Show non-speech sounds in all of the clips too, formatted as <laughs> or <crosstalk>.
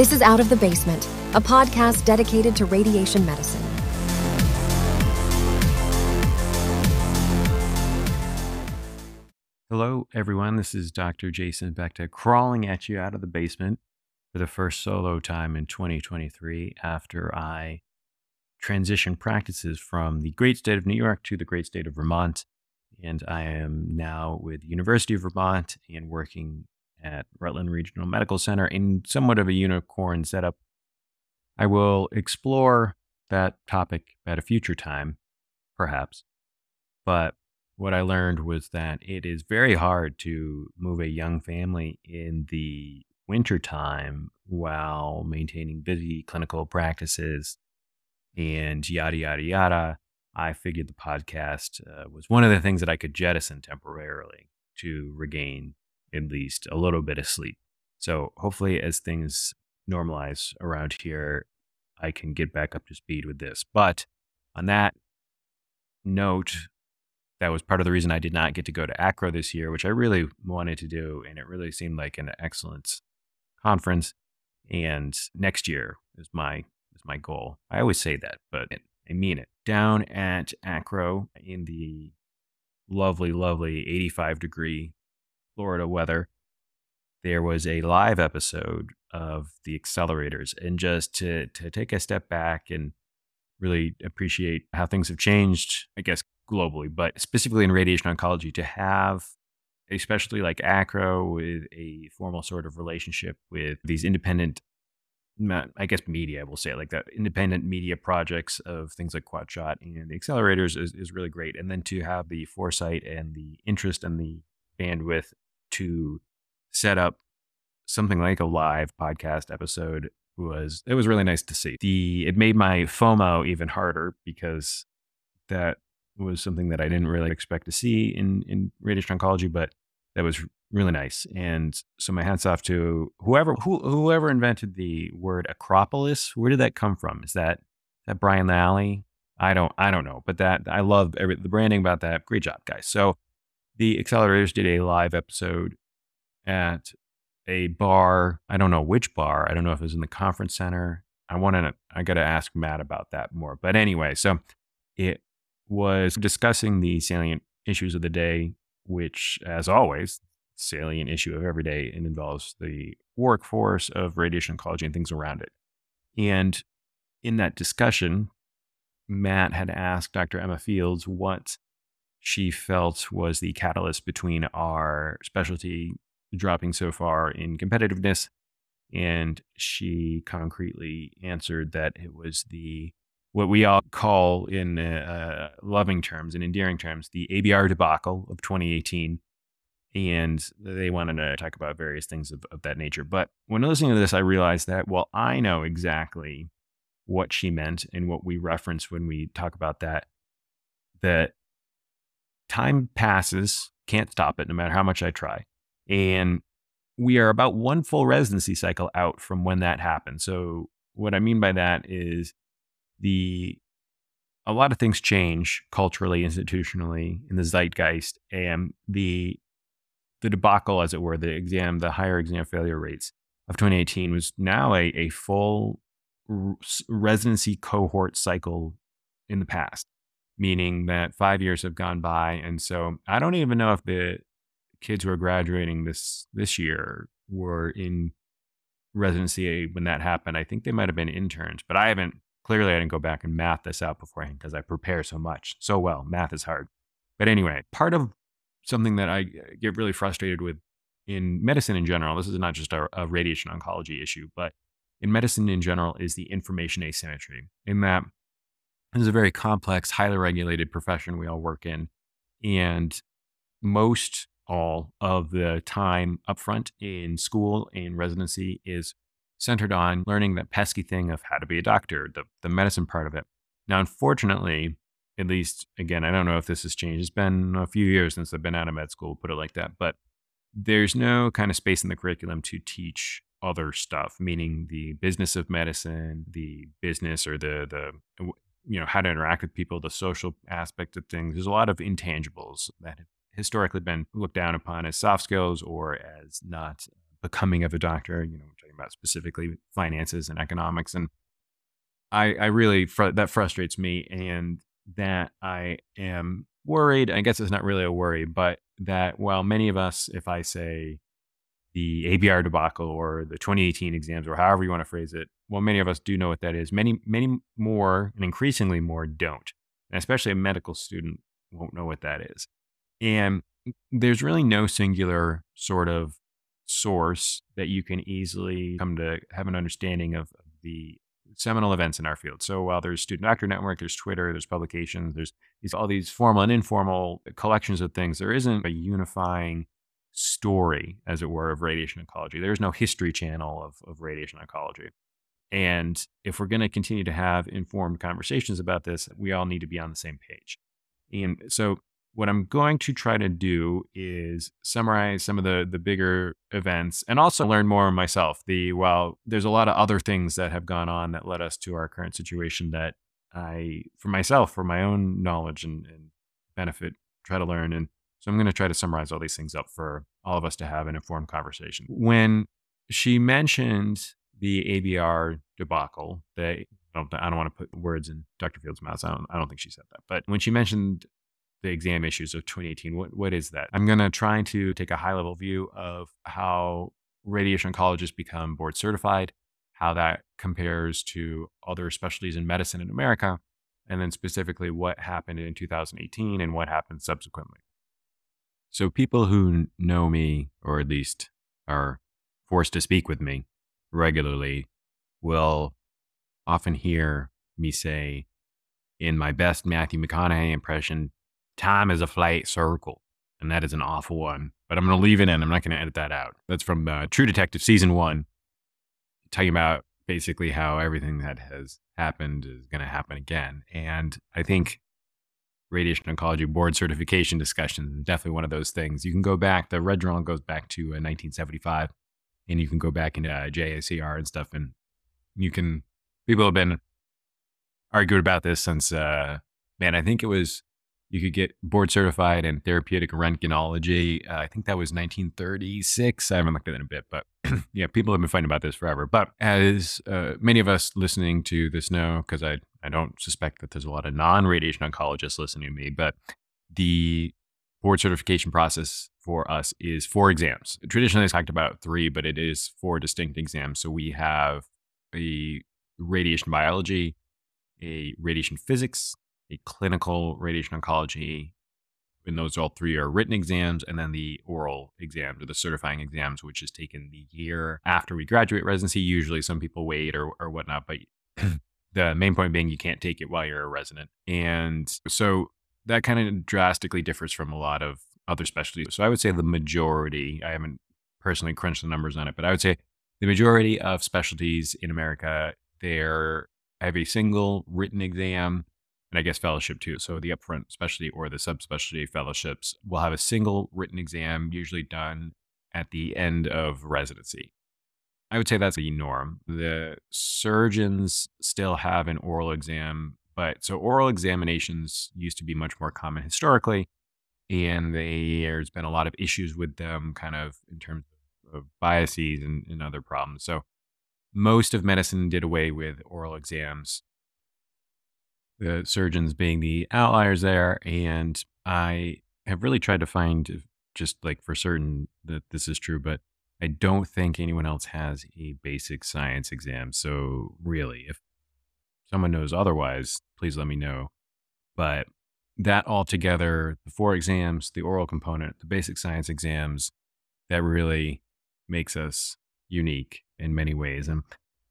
This is Out of the Basement, a podcast dedicated to radiation medicine. Hello, everyone. This is Dr. Jason Beckta crawling at you out of the basement for the first solo time in 2023 after I transitioned practices from the great state of New York to the great state of Vermont. And I am now with the University of Vermont and working at Rutland Regional Medical Center in somewhat of a unicorn setup. I will explore that topic at a future time, perhaps. But what I learned was that it is very hard to move a young family in the wintertime while maintaining busy clinical practices and yada, yada, yada. I figured the podcast uh, was one of the things that I could jettison temporarily to regain at least a little bit of sleep. So hopefully, as things normalize around here, I can get back up to speed with this. But on that note, that was part of the reason I did not get to go to ACRO this year, which I really wanted to do. And it really seemed like an excellent conference. And next year is my is my goal. I always say that, but I mean it. Down at ACRO in the lovely, lovely 85 degree Florida weather, there was a live episode of the accelerators. And just to, to take a step back and really appreciate how things have changed, I guess, globally, but specifically in radiation oncology, to have especially like ACRO with a formal sort of relationship with these independent I guess media, we'll say it like that, independent media projects of things like QuadShot and the accelerators is, is really great. And then to have the foresight and the interest and the bandwidth to set up something like a live podcast episode was it was really nice to see. The it made my FOMO even harder because that was something that I didn't really expect to see in in radiation oncology, but that was really nice. And so my hats off to whoever who, whoever invented the word Acropolis. Where did that come from? Is that that Brian Lally? I don't I don't know, but that I love every, the branding about that. Great job, guys. So the accelerators did a live episode at a bar. I don't know which bar. I don't know if it was in the conference center. I want to. I got to ask Matt about that more. But anyway, so it was discussing the salient issues of the day, which, as always, salient issue of every day and involves the workforce of radiation oncology and things around it. And in that discussion, Matt had asked Dr. Emma Fields what she felt was the catalyst between our specialty dropping so far in competitiveness. And she concretely answered that it was the what we all call in uh, loving terms and endearing terms the ABR debacle of 2018 and they wanted to talk about various things of, of that nature. But when listening to this, I realized that, well, I know exactly what she meant and what we reference when we talk about that, that time passes, can't stop it no matter how much I try. And we are about one full residency cycle out from when that happened. So, what I mean by that is the a lot of things change culturally, institutionally, in the zeitgeist, and the the debacle, as it were, the exam, the higher exam failure rates of 2018 was now a, a full residency cohort cycle in the past, meaning that five years have gone by. And so I don't even know if the kids who are graduating this this year were in residency when that happened. I think they might have been interns, but I haven't clearly I didn't go back and math this out beforehand because I prepare so much. So well, math is hard. But anyway, part of something that I get really frustrated with in medicine in general. This is not just a, a radiation oncology issue, but in medicine in general is the information asymmetry. In that, this is a very complex, highly regulated profession we all work in, and most all of the time upfront in school and residency is centered on learning that pesky thing of how to be a doctor, the, the medicine part of it. Now, unfortunately, at least again, I don't know if this has changed. It's been a few years since I've been out of med school, put it like that. But there's no kind of space in the curriculum to teach other stuff, meaning the business of medicine, the business or the the you know how to interact with people, the social aspect of things. There's a lot of intangibles that have historically been looked down upon as soft skills or as not becoming of a doctor. You know, we're talking about specifically finances and economics, and I, I really fr- that frustrates me, and that I am worried. I guess it's not really a worry, but that while many of us, if I say the ABR debacle or the 2018 exams or however you want to phrase it, well, many of us do know what that is. Many, many more and increasingly more don't. And especially a medical student won't know what that is. And there's really no singular sort of source that you can easily come to have an understanding of the seminal events in our field. So while there's Student Doctor Network, there's Twitter, there's publications, there's these, all these formal and informal collections of things, there isn't a unifying story, as it were, of radiation oncology. There's no history channel of, of radiation oncology. And if we're going to continue to have informed conversations about this, we all need to be on the same page. And so what I'm going to try to do is summarize some of the the bigger events and also learn more myself. The well, there's a lot of other things that have gone on that led us to our current situation that I, for myself, for my own knowledge and, and benefit, try to learn. And so I'm going to try to summarize all these things up for all of us to have an informed conversation. When she mentioned the ABR debacle, I don't, I don't want to put words in Dr. Field's mouth. I don't, I don't think she said that. But when she mentioned the exam issues of 2018. What what is that? I'm going to try to take a high level view of how radiation oncologists become board certified, how that compares to other specialties in medicine in America, and then specifically what happened in 2018 and what happened subsequently. So people who know me or at least are forced to speak with me regularly will often hear me say in my best Matthew McConaughey impression, time is a flat circle. And that is an awful one. But I'm going to leave it in. I'm not going to edit that out. That's from uh, True Detective season one, talking about basically how everything that has happened is going to happen again. And I think radiation oncology board certification discussion is definitely one of those things. You can go back, the red journal goes back to uh, 1975, and you can go back into uh, JACR and stuff. And you can, people have been argued about this since, uh, man, I think it was you could get board certified in therapeutic röntgenology. Uh, I think that was 1936. I haven't looked at it in a bit, but <clears throat> yeah, people have been fighting about this forever. But as uh, many of us listening to this know, because I, I don't suspect that there's a lot of non radiation oncologists listening to me, but the board certification process for us is four exams. Traditionally, it's talked about three, but it is four distinct exams. So we have a radiation biology, a radiation physics, a clinical radiation oncology. And those all three are written exams, and then the oral exams or the certifying exams, which is taken the year after we graduate residency. Usually, some people wait or, or whatnot, but <clears throat> the main point being you can't take it while you're a resident. And so that kind of drastically differs from a lot of other specialties. So I would say the majority, I haven't personally crunched the numbers on it, but I would say the majority of specialties in America, they're have a single written exam and I guess fellowship too. So the upfront specialty or the subspecialty fellowships will have a single written exam, usually done at the end of residency. I would say that's the norm. The surgeons still have an oral exam, but so oral examinations used to be much more common historically, and there's been a lot of issues with them, kind of in terms of biases and, and other problems. So most of medicine did away with oral exams the surgeons being the outliers there. And I have really tried to find just like for certain that this is true, but I don't think anyone else has a basic science exam. So, really, if someone knows otherwise, please let me know. But that all together, the four exams, the oral component, the basic science exams, that really makes us unique in many ways. And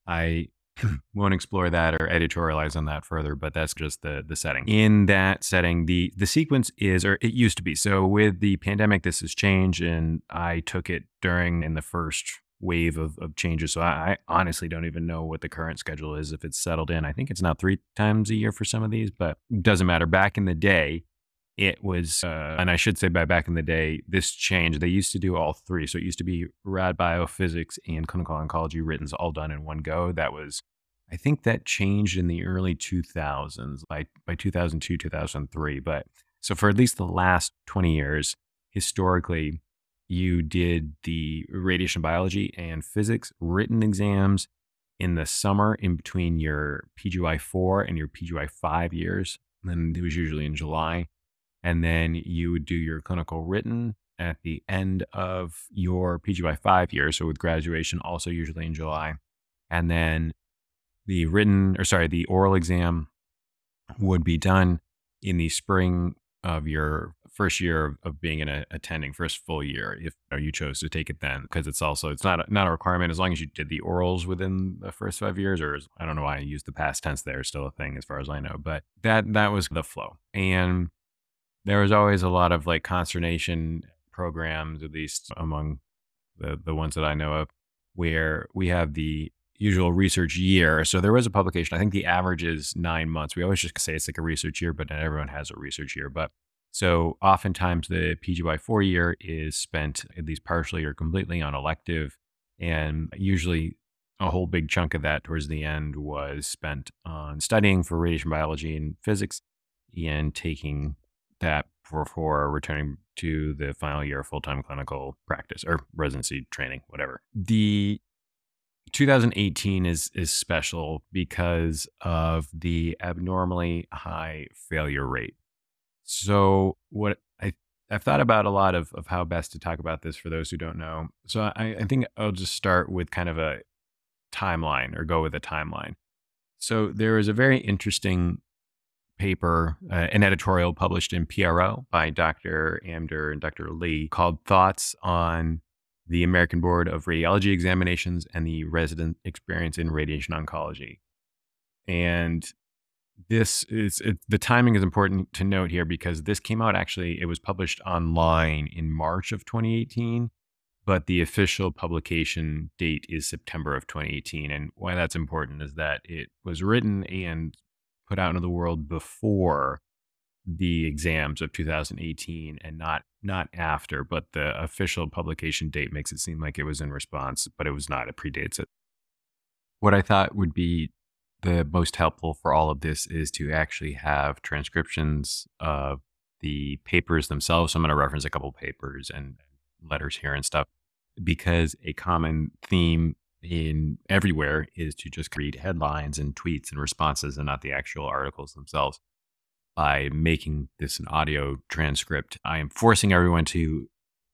I <clears throat> won't explore that or editorialize on that further, but that's just the the setting. In that setting, the the sequence is, or it used to be. So with the pandemic, this has changed, and I took it during in the first wave of, of changes. So I, I honestly don't even know what the current schedule is if it's settled in. I think it's now three times a year for some of these, but doesn't matter. Back in the day, it was, uh, and I should say by back in the day, this change, They used to do all three. So it used to be rad biophysics and clinical oncology written all done in one go. That was I think that changed in the early 2000s, by, by 2002, 2003. But so for at least the last 20 years, historically, you did the radiation biology and physics written exams in the summer in between your PGY 4 and your PGY 5 years. And it was usually in July. And then you would do your clinical written at the end of your PGY 5 year. So with graduation, also usually in July. And then the written, or sorry, the oral exam would be done in the spring of your first year of, being in attending first full year if you, know, you chose to take it then because it's also it's not a, not a requirement as long as you did the orals within the first five years or I don't know why I used the past tense there still a thing as far as I know but that that was the flow and there was always a lot of like consternation programs at least among the the ones that I know of where we have the usual research year. So there was a publication. I think the average is nine months. We always just say it's like a research year, but not everyone has a research year. But so oftentimes the PGY four year is spent at least partially or completely on elective. And usually a whole big chunk of that towards the end was spent on studying for radiation biology and physics and taking that before returning to the final year of full time clinical practice or residency training, whatever. The 2018 is is special because of the abnormally high failure rate. So what I I've thought about a lot of of how best to talk about this for those who don't know. So I, I think I'll just start with kind of a timeline or go with a timeline. So there is a very interesting paper, uh, an editorial published in PRO by Dr. Amdur and Dr. Lee called Thoughts on the American Board of Radiology Examinations and the Resident Experience in Radiation Oncology. And this is it, the timing is important to note here because this came out actually, it was published online in March of 2018, but the official publication date is September of 2018. And why that's important is that it was written and put out into the world before the exams of 2018 and not not after but the official publication date makes it seem like it was in response but it was not it predates it what i thought would be the most helpful for all of this is to actually have transcriptions of the papers themselves so i'm going to reference a couple papers and letters here and stuff because a common theme in everywhere is to just read headlines and tweets and responses and not the actual articles themselves by making this an audio transcript, I am forcing everyone to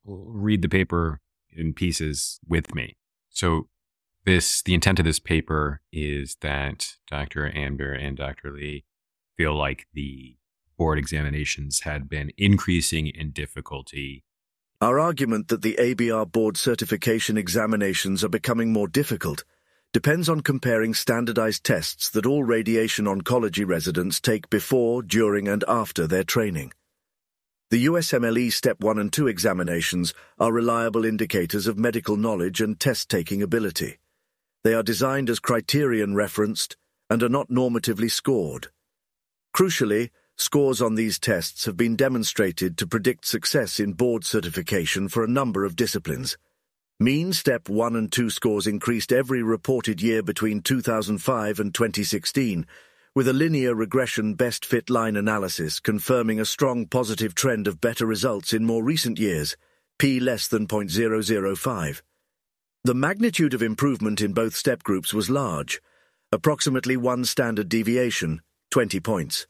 read the paper in pieces with me. So this the intent of this paper is that Dr. Amdur and Dr. Lee feel like the board examinations had been increasing in difficulty. Our argument that the ABR board certification examinations are becoming more difficult depends on comparing standardized tests that all radiation oncology residents take before, during, and after their training. The USMLE Step 1 and 2 examinations are reliable indicators of medical knowledge and test taking ability. They are designed as criterion referenced and are not normatively scored. Crucially, scores on these tests have been demonstrated to predict success in board certification for a number of disciplines. Mean Step 1 and 2 scores increased every reported year between 2005 and 2016, with a linear regression best fit line analysis confirming a strong positive trend of better results in more recent years, p less than 0.005. The magnitude of improvement in both step groups was large, approximately one standard deviation, 20 points.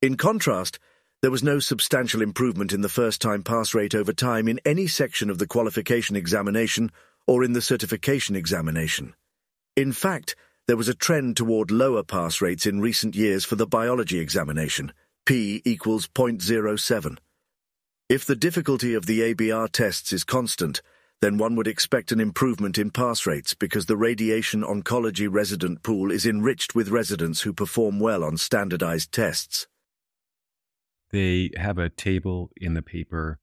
In contrast, there was no substantial improvement in the first-time pass rate over time in any section of the qualification examination or in the certification examination. In fact, there was a trend toward lower pass rates in recent years for the biology examination, p equals 0.07. If the difficulty of the ABR tests is constant, then one would expect an improvement in pass rates because the radiation oncology resident pool is enriched with residents who perform well on standardized tests. They have a table in the paper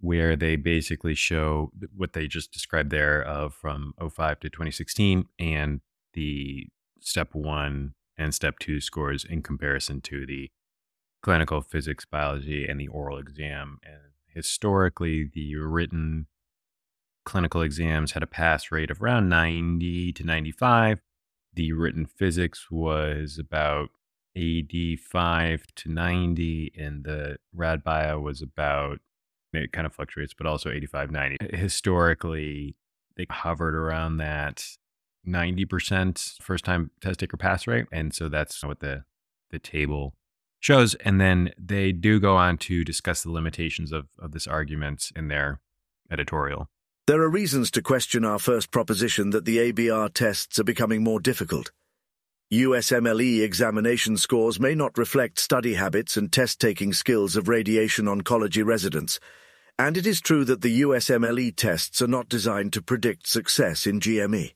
where they basically show what they just described there of from 05 to 2016 and the step one and step two scores in comparison to the clinical physics biology and the oral exam. And historically the written clinical exams had a pass rate of around 90 to 95 the written physics was about 85 to 90, and the rad bio was about it kind of fluctuates, but also 85, 90. Historically, they hovered around that 90% first time test taker pass rate. And so that's what the, the table shows. And then they do go on to discuss the limitations of, of this argument in their editorial. There are reasons to question our first proposition that the ABR tests are becoming more difficult. USMLE examination scores may not reflect study habits and test taking skills of radiation oncology residents, and it is true that the USMLE tests are not designed to predict success in GME.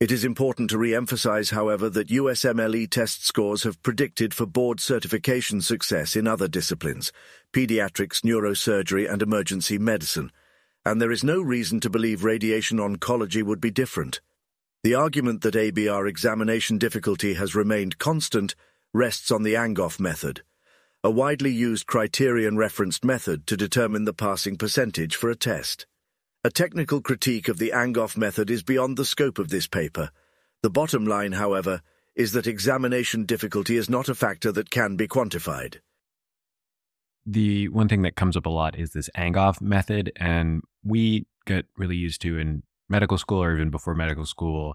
It is important to re-emphasize, however, that USMLE test scores have predicted for board certification success in other disciplines, pediatrics, neurosurgery, and emergency medicine, and there is no reason to believe radiation oncology would be different. The argument that ABR examination difficulty has remained constant rests on the Angoff method, a widely used criterion-referenced method to determine the passing percentage for a test. A technical critique of the Angoff method is beyond the scope of this paper. The bottom line, however, is that examination difficulty is not a factor that can be quantified. The one thing that comes up a lot is this Angoff method, and we get really used to in medical school or even before medical school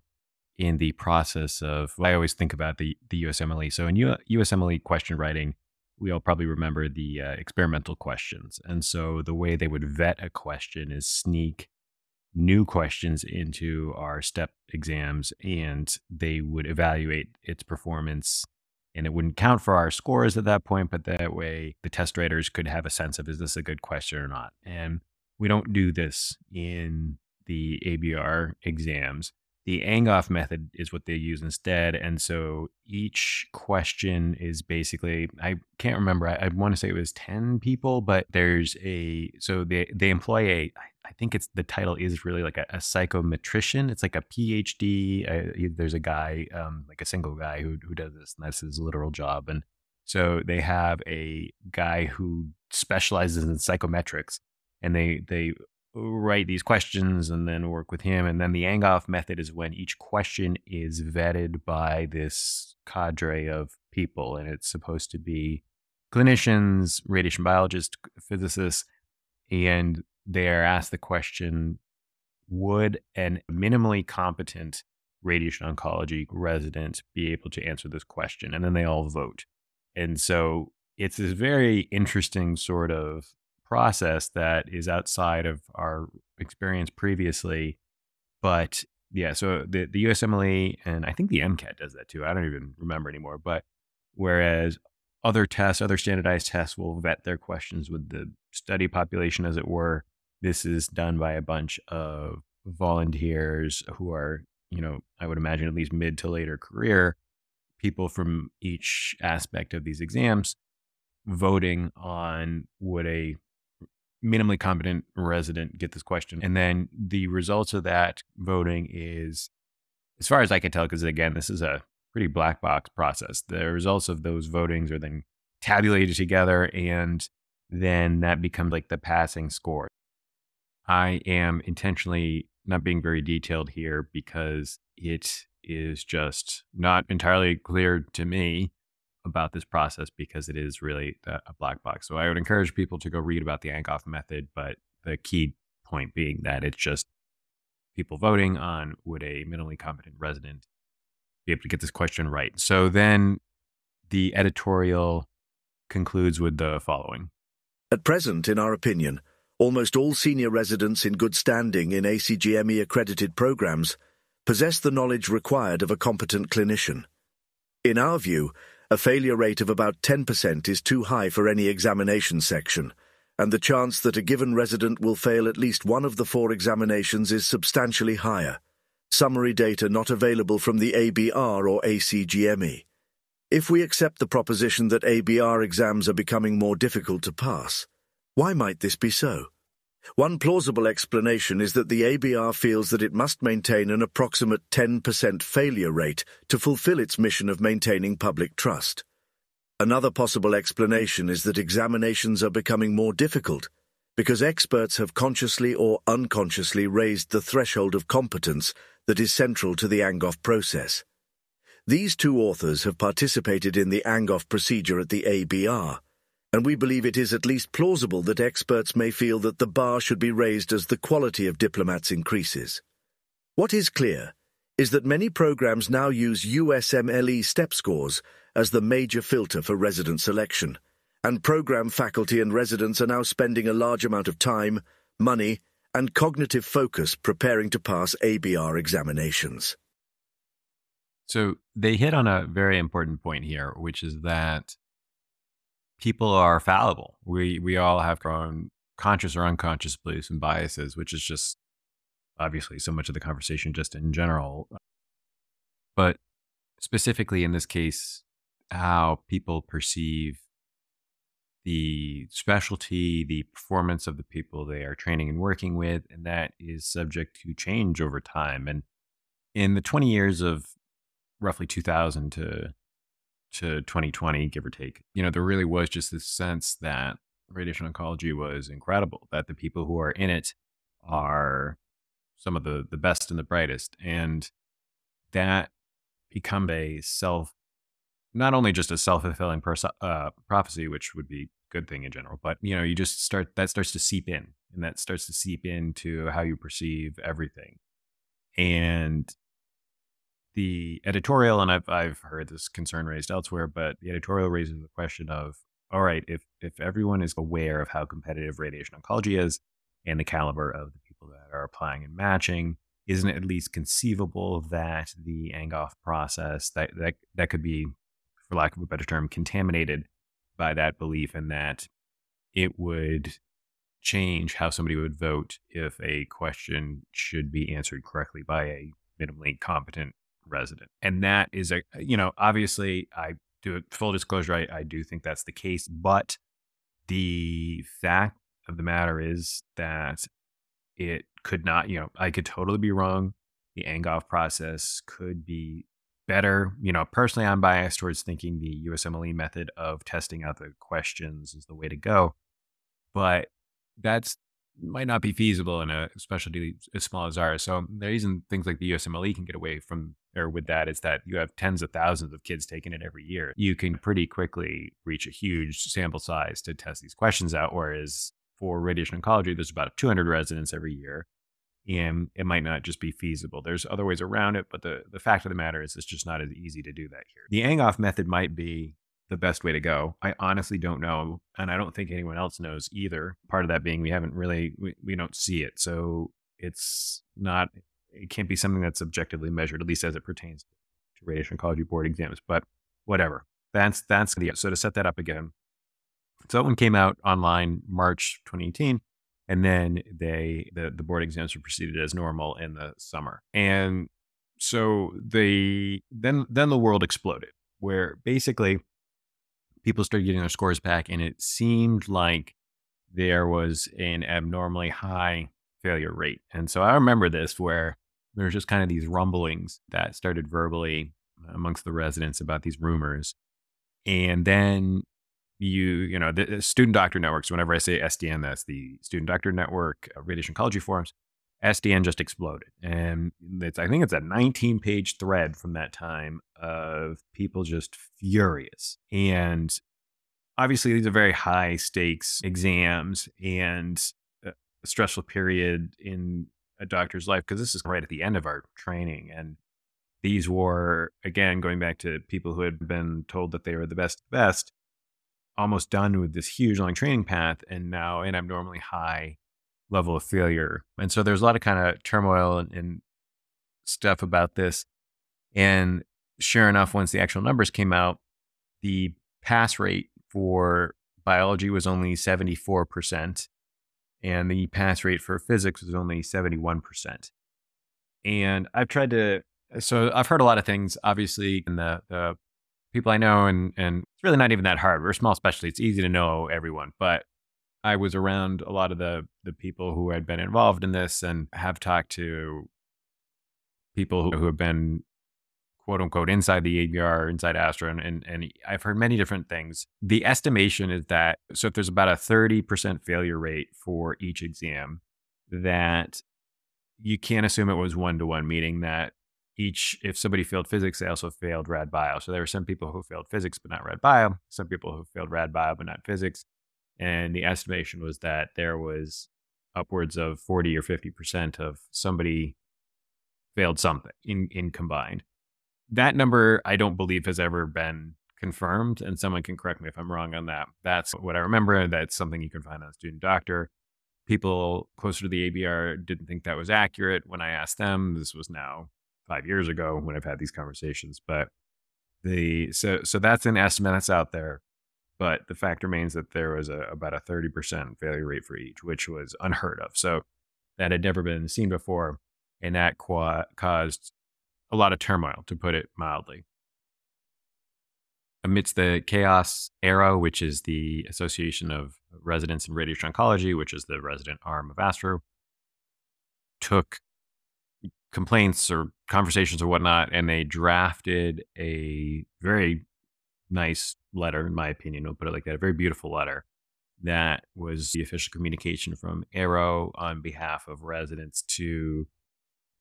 in the process of I always think about the the USMLE. So in U, USMLE question writing, we all probably remember the uh, experimental questions. And so the way they would vet a question is sneak new questions into our step exams and they would evaluate its performance and it wouldn't count for our scores at that point but that way the test writers could have a sense of is this a good question or not? And we don't do this in the abr exams the Angoff method is what they use instead. And so each question is basically, I can't remember, I, I want to say it was 10 people, but there's a, so they, they employ a, I think it's the title is really like a, a psychometrician. It's like a PhD. Uh, there's a guy, um, like a single guy who, who does this, and that's his literal job. And so they have a guy who specializes in psychometrics and they they write these questions and then work with him. And then the Angoff method is when each question is vetted by this cadre of people, and it's supposed to be clinicians, radiation biologists, physicists, and they are asked the question Would an minimally competent radiation oncology resident be able to answer this question? And then they all vote. And so it's this very interesting sort of process that is outside of our experience previously. But yeah, so the, the USMLE and I think the MCAT does that too. I don't even remember anymore. But whereas other tests, other standardized tests will vet their questions with the study population, as it were, this is done by a bunch of volunteers who are, you know, I would imagine at least mid to later career people from each aspect of these exams voting on would a minimally competent resident get this question. And then the results of that voting is, as far as I can tell, because again, this is a pretty black box process. The results of those votings are then tabulated together, and then that becomes like the passing score. I am intentionally not being very detailed here because it is just not entirely clear to me about this process because it is really a black box. So I would encourage people to go read about the Angoff method, but the key point being that it's just people voting on would a minimally competent resident be able to get this question right. So then the editorial concludes with the following. At present, in our opinion, almost all senior residents in good standing in ACGME accredited programs possess the knowledge required of a competent clinician. In our view, a failure rate of about 10% is too high for any examination section, and the chance that a given resident will fail at least one of the four examinations is substantially higher. Summary data not available from the ABR or ACGME. If we accept the proposition that ABR exams are becoming more difficult to pass, why might this be so? One plausible explanation is that the ABR feels that it must maintain an approximate 10% failure rate to fulfill its mission of maintaining public trust. Another possible explanation is that examinations are becoming more difficult because experts have consciously or unconsciously raised the threshold of competence that is central to the Angoff process. These two authors have participated in the Angoff procedure at the ABR and we believe it is at least plausible that experts may feel that the bar should be raised as the quality of diplomats increases. What is clear is that many programs now use USMLE step scores as the major filter for resident selection, and program faculty and residents are now spending a large amount of time, money, and cognitive focus preparing to pass ABR examinations. So they hit on a very important point here, which is that people are fallible. We we all have our own conscious or unconscious beliefs and biases, which is just obviously so much of the conversation just in general. But specifically in this case, how people perceive the specialty, the performance of the people they are training and working with, and that is subject to change over time. And in the 20 years of roughly 2000 to to 2020, give or take, you know, there really was just this sense that radiation oncology was incredible, that the people who are in it are some of the the best and the brightest, and that become a self, not only just a self fulfilling uh, prophecy, which would be a good thing in general, but you know, you just start that starts to seep in, and that starts to seep into how you perceive everything, and the editorial, and I've I've heard this concern raised elsewhere, but the editorial raises the question of, all right, if if everyone is aware of how competitive radiation oncology is and the caliber of the people that are applying and matching, isn't it at least conceivable that the Angoff process that that that could be, for lack of a better term, contaminated by that belief, and that it would change how somebody would vote if a question should be answered correctly by a minimally competent resident. And that is a, you know, obviously I do it full disclosure. I, I do think that's the case, but the fact of the matter is that it could not, you know, I could totally be wrong. The Angoff process could be better. You know, personally, I'm biased towards thinking the USMLE method of testing out the questions is the way to go. But that's might not be feasible in a specialty as small as ours. So the reason things like the USMLE can get away from or with that is that you have tens of thousands of kids taking it every year. You can pretty quickly reach a huge sample size to test these questions out. Whereas for radiation oncology, there's about 200 residents every year. And it might not just be feasible. There's other ways around it, but the, the fact of the matter is it's just not as easy to do that here. The Angoff method might be the best way to go. I honestly don't know, and I don't think anyone else knows either. Part of that being we haven't really we, we don't see it, so it's not it can't be something that's objectively measured, at least as it pertains to radiation oncology board exams. But whatever, that's that's the so to set that up again. So that one came out online March 2018, and then they the the board exams were proceeded as normal in the summer, and so the then then the world exploded, where basically people started getting their scores back, and it seemed like there was an abnormally high failure rate. And so I remember this where there's just kind of these rumblings that started verbally amongst the residents about these rumors. And then you, you know, the student doctor networks, whenever I say SDN, that's the student doctor network, uh, radiation oncology forums, SDN just exploded. And it's, I think it's a 19 page thread from that time of people just furious. And obviously, these are very high stakes exams and a stressful period in a doctor's life because this is right at the end of our training. And these were, again, going back to people who had been told that they were the best, best, almost done with this huge long training path and now an abnormally high level of failure. And so there's a lot of kind of turmoil and, and stuff about this. And sure enough, once the actual numbers came out, the pass rate for biology was only 74%, and the pass rate for physics was only 71%. And I've tried to, so I've heard a lot of things, obviously, in the, the people I know, and, and it's really not even that hard. We're a small specialty, it's easy to know everyone. But I was around a lot of the the people who had been involved in this and have talked to people who, who have been quote unquote inside the ABR, inside ASTRO, and, and, and I've heard many different things. The estimation is that so if there's about a 30% failure rate for each exam, that you can't assume it was one to one, meaning that each, if somebody failed physics, they also failed rad bio. So there were some people who failed physics but not rad bio, some people who failed rad bio but not physics. And the estimation was that there was upwards of 40 or 50% of somebody failed something in, in combined. That number, I don't believe, has ever been confirmed. And someone can correct me if I'm wrong on that. That's what I remember. That's something you can find on Student Doctor. People closer to the ABR didn't think that was accurate when I asked them. This was now five years ago when I've had these conversations. But the so so that's an estimate that's out there. But the fact remains that there was a, about a 30% failure rate for each, which was unheard of. So that had never been seen before. And that qua- caused a lot of turmoil, to put it mildly. Amidst the chaos, ARRO, which is the Association of Residents in Radiation Oncology, which is the resident arm of ASTRO, took complaints or conversations or whatnot, and they drafted a very nice letter, in my opinion. I'll put it like that, a very beautiful letter. That was the official communication from ARRO on behalf of residents to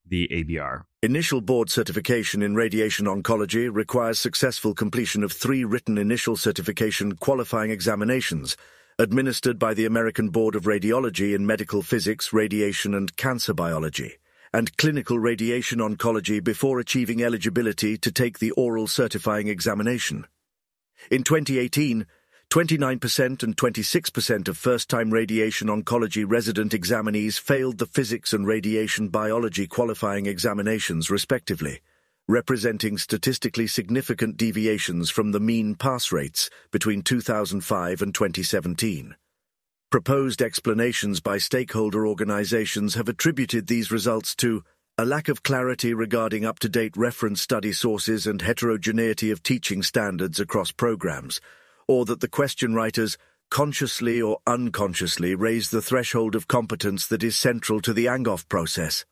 the ABR. Initial board certification in radiation oncology requires successful completion of three written initial certification qualifying examinations administered by the American Board of Radiology in Medical Physics, Radiation and Cancer Biology and clinical radiation oncology before achieving eligibility to take the oral certifying examination. In 2018, 29% and 26% of first-time radiation oncology resident examinees failed the physics and radiation biology qualifying examinations respectively, representing statistically significant deviations from the mean pass rates between 2005 and 2017. Proposed explanations by stakeholder organizations have attributed these results to a lack of clarity regarding up-to-date reference study sources and heterogeneity of teaching standards across programs, or that the question writers consciously or unconsciously raise the threshold of competence that is central to the Angoff process.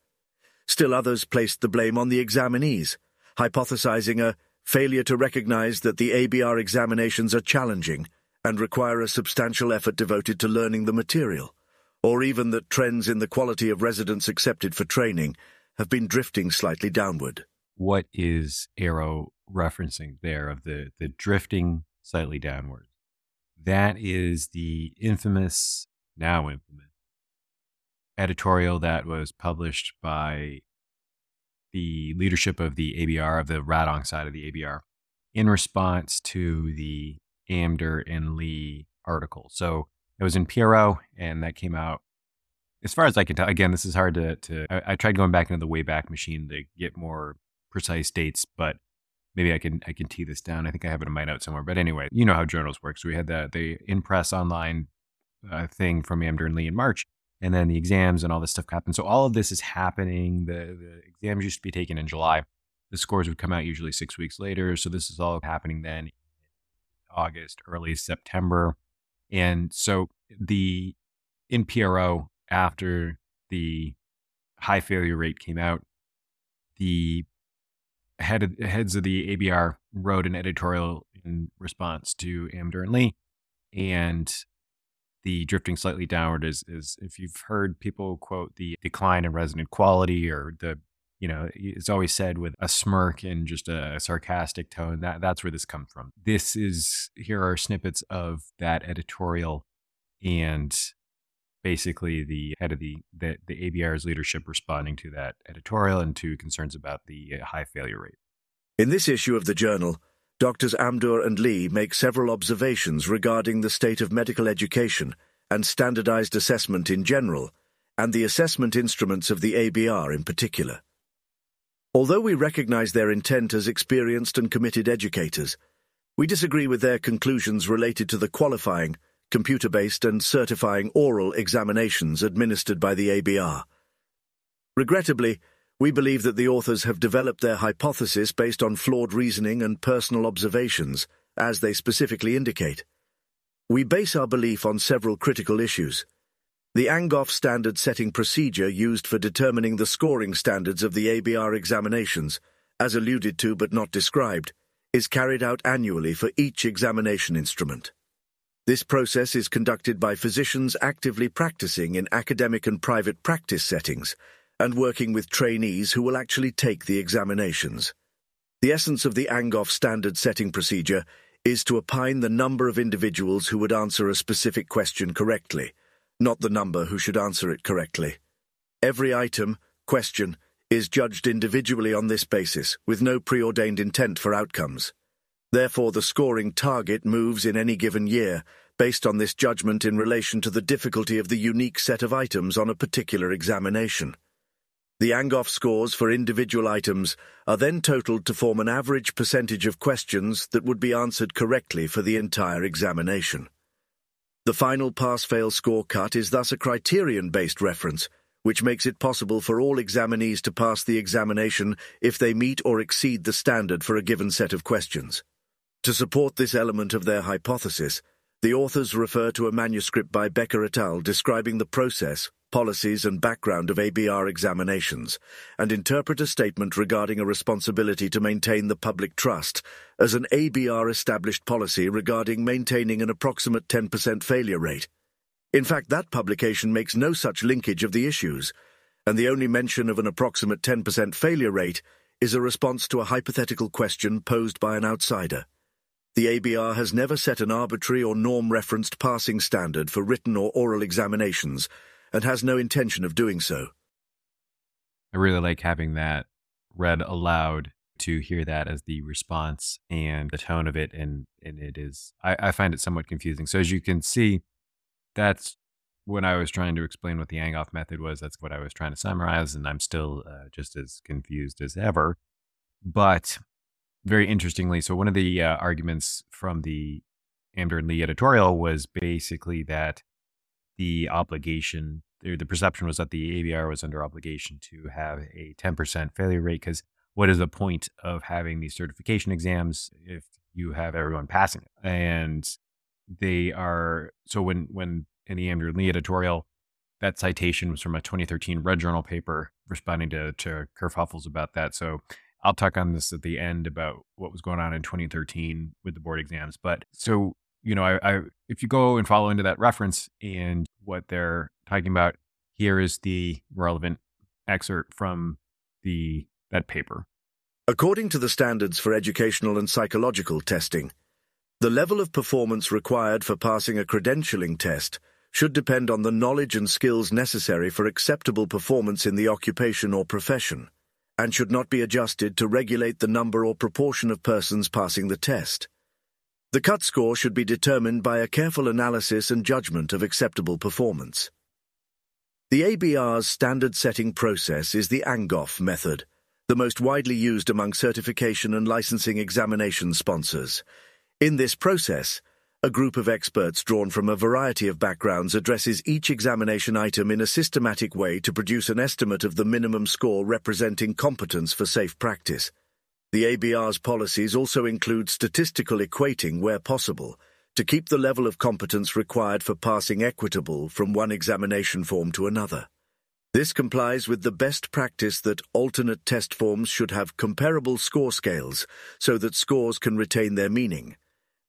Still others placed the blame on the examinees, hypothesizing a failure to recognize that the ABR examinations are challenging and require a substantial effort devoted to learning the material, or even that trends in the quality of residents accepted for training have been drifting slightly downward. What is ARRO referencing there of the, the drifting slightly downward? That is the infamous, now infamous, editorial that was published by the leadership of the ABR, of the Radonc side of the ABR, in response to the Amdur and Lee article. So it was in PRO, and that came out. As far as I can tell, again, this is hard to. to I, I tried going back into the Wayback Machine to get more precise dates, but maybe I can I can tee this down. I think I have it in my notes somewhere. But anyway, you know how journals work. So we had the the in press online uh, thing from Amdur and Lee in March, and then the exams and all this stuff happened. So all of this is happening. The the exams used to be taken in July. The scores would come out usually six weeks later. So this is all happening then August, early September. And so the in PRO after the high failure rate came out, the head heads of the ABR wrote an editorial in response to Amdur and Lee, and the drifting slightly downward is is if you've heard people quote the decline in resident quality or the you know, it's always said with a smirk and just a sarcastic tone. That that's where this comes from. This is here are snippets of that editorial, and basically the head of the the, the ABR's leadership responding to that editorial and to concerns about the uh, high failure rate. In this issue of the journal, Doctors Amdur and Lee make several observations regarding the state of medical education and standardized assessment in general, and the assessment instruments of the ABR in particular. Although we recognize their intent as experienced and committed educators, we disagree with their conclusions related to the qualifying, computer-based and certifying oral examinations administered by the ABR. Regrettably, we believe that the authors have developed their hypothesis based on flawed reasoning and personal observations, as they specifically indicate. We base our belief on several critical issues. The Angoff standard setting procedure used for determining the scoring standards of the ABR examinations, as alluded to but not described, is carried out annually for each examination instrument. This process is conducted by physicians actively practicing in academic and private practice settings and working with trainees who will actually take the examinations. The essence of the Angoff standard setting procedure is to opine the number of individuals who would answer a specific question correctly, not the number who should answer it correctly. Every item, question, is judged individually on this basis, with no preordained intent for outcomes. Therefore, the scoring target moves in any given year, based on this judgment in relation to the difficulty of the unique set of items on a particular examination. The Angoff scores for individual items are then totaled to form an average percentage of questions that would be answered correctly for the entire examination. The final pass-fail score cut is thus a criterion-based reference, which makes it possible for all examinees to pass the examination if they meet or exceed the standard for a given set of questions. To support this element of their hypothesis, the authors refer to a manuscript by Becker et al. describing the process, policies and background of ABR examinations, and interpret a statement regarding a responsibility to maintain the public trust as an ABR established policy regarding maintaining an approximate 10% failure rate. In fact, that publication makes no such linkage of the issues, and the only mention of an approximate 10% failure rate is a response to a hypothetical question posed by an outsider. The ABR has never set an arbitrary or norm-referenced passing standard for written or oral examinations, and has no intention of doing so. I really like having that read aloud to hear that as the response and the tone of it and and it is I, I find it somewhat confusing. So as you can see, that's when I was trying to explain what the Angoff method was. That's what I was trying to summarize, and I'm still uh, just as confused as ever. But very interestingly, so one of the uh, arguments from the Amdur and Lee editorial was basically that the obligation, the perception was that the ABR was under obligation to have a 10% failure rate because what is the point of having these certification exams if you have everyone passing it? And they are so when when in the and Lee editorial, that citation was from a 2013 Red Journal paper responding to to kerfuffles about that. So I'll talk on this at the end about what was going on in 2013 with the board exams. But so you know, I, I if you go and follow into that reference and what they're talking about, here is the relevant excerpt from the that paper. According to the standards for educational and psychological testing, the level of performance required for passing a credentialing test should depend on the knowledge and skills necessary for acceptable performance in the occupation or profession, and should not be adjusted to regulate the number or proportion of persons passing the test. The cut score should be determined by a careful analysis and judgment of acceptable performance. The ABR's standard setting process is the Angoff method, the most widely used among certification and licensing examination sponsors. In this process, a group of experts drawn from a variety of backgrounds addresses each examination item in a systematic way to produce an estimate of the minimum score representing competence for safe practice. The ABR's policies also include statistical equating where possible to keep the level of competence required for passing equitable from one examination form to another. This complies with the best practice that alternate test forms should have comparable score scales so that scores can retain their meaning,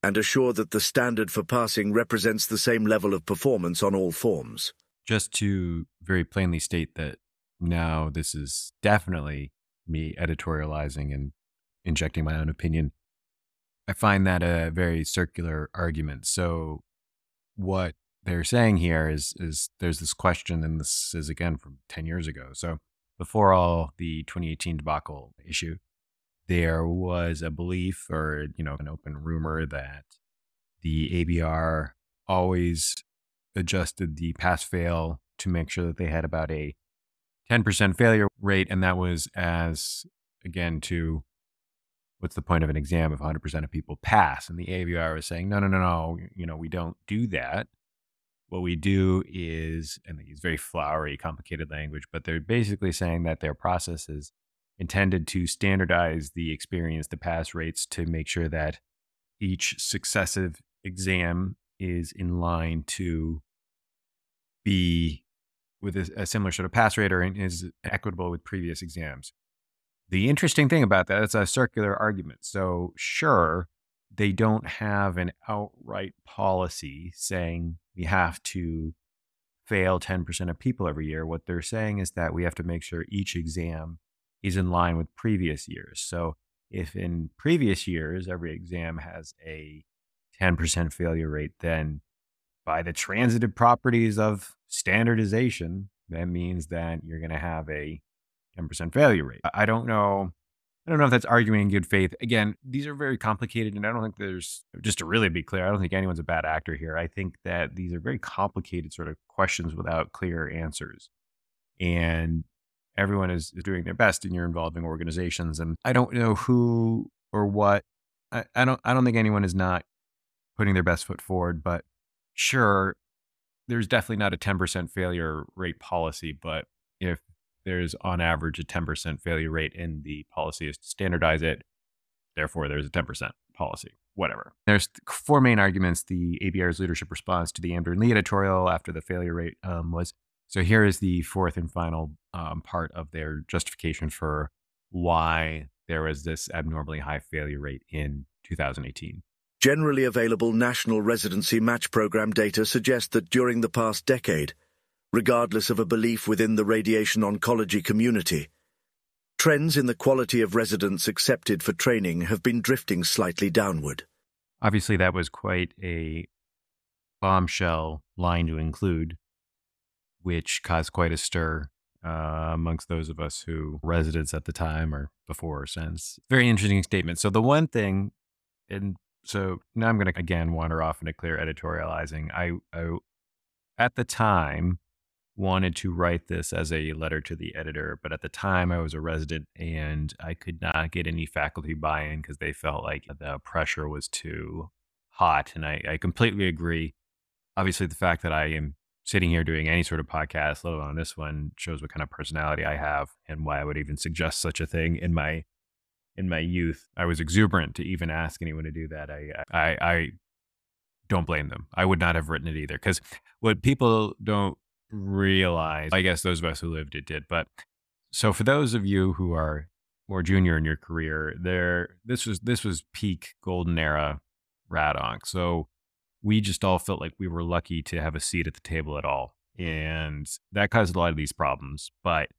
and assure that the standard for passing represents the same level of performance on all forms. Just to very plainly state that now this is definitely me editorializing and injecting my own opinion. I find that a very circular argument. So, what they're saying here is is there's this question, and this is again from ten years ago. So, before all the 2018 debacle issue, there was a belief or you know an open rumor that the ABR always adjusted the pass fail to make sure that they had about a 10% failure rate and that was as again to what's the point of an exam if 100% of people pass? And the ABR was saying, no, no, no, no, you know, we don't do that. What we do is, and they use very flowery, complicated language, but they're basically saying that their process is intended to standardize the experience, the pass rates, to make sure that each successive exam is in line to be with a, a similar sort of pass rate or is equitable with previous exams. The interesting thing about that, is a circular argument. So, sure, they don't have an outright policy saying we have to fail 10% of people every year. What they're saying is that we have to make sure each exam is in line with previous years. So if in previous years every exam has a 10% failure rate, then by the transitive properties of standardization, that means that you're going to have a 10% failure rate. I don't know. I don't know if that's arguing in good faith. Again, these are very complicated, and I don't think there's, just to really be clear, I don't think anyone's a bad actor here. I think that these are very complicated sort of questions without clear answers. And everyone is, doing their best and you're involving organizations. And I don't know who or what. I, I don't I don't think anyone is not putting their best foot forward, but sure, there's definitely not a 10% failure rate policy, but if there's on average a 10% failure rate and the policy is to standardize it, therefore there's a 10% policy. Whatever. There's four main arguments. The ABR's leadership response to the Amdur Lee editorial after the failure rate um, was so here is the fourth and final um, part of their justification for why there was this abnormally high failure rate in 2018. Generally available national residency match program data suggest that during the past decade, regardless of a belief within the radiation oncology community, trends in the quality of residents accepted for training have been drifting slightly downward. Obviously, that was quite a bombshell line to include, which caused quite a stir uh, amongst those of us who residents at the time or before or since. Very interesting statement. So the one thing, and so now I'm going to again wander off into clear editorializing. I, I at the time wanted to write this as a letter to the editor, but at the time I was a resident and I could not get any faculty buy-in because they felt like the pressure was too hot. And I, I completely agree. Obviously, the fact that I am sitting here doing any sort of podcast, let alone this one, shows what kind of personality I have and why I would even suggest such a thing in my in my youth. I was exuberant to even ask anyone to do that. I I, I don't blame them. I would not have written it either because what people don't realize, I guess those of us who lived it did. But so for those of you who are more junior in your career, there this was this was peak golden era Radonc. So we just all felt like we were lucky to have a seat at the table at all. And that caused a lot of these problems. But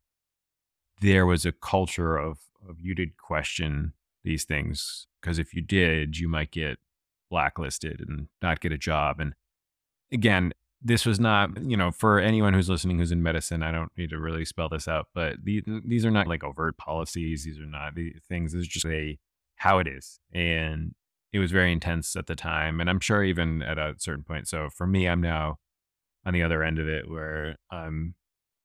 there was a culture of, of you did question these things because if you did, you might get blacklisted and not get a job. And again, this was not, you know, for anyone who's listening who's in medicine, I don't need to really spell this out, but these, these are not like overt policies. These are not the things. This is just a how it is. And it was very intense at the time. And I'm sure even at a certain point. So for me, I'm now on the other end of it where I'm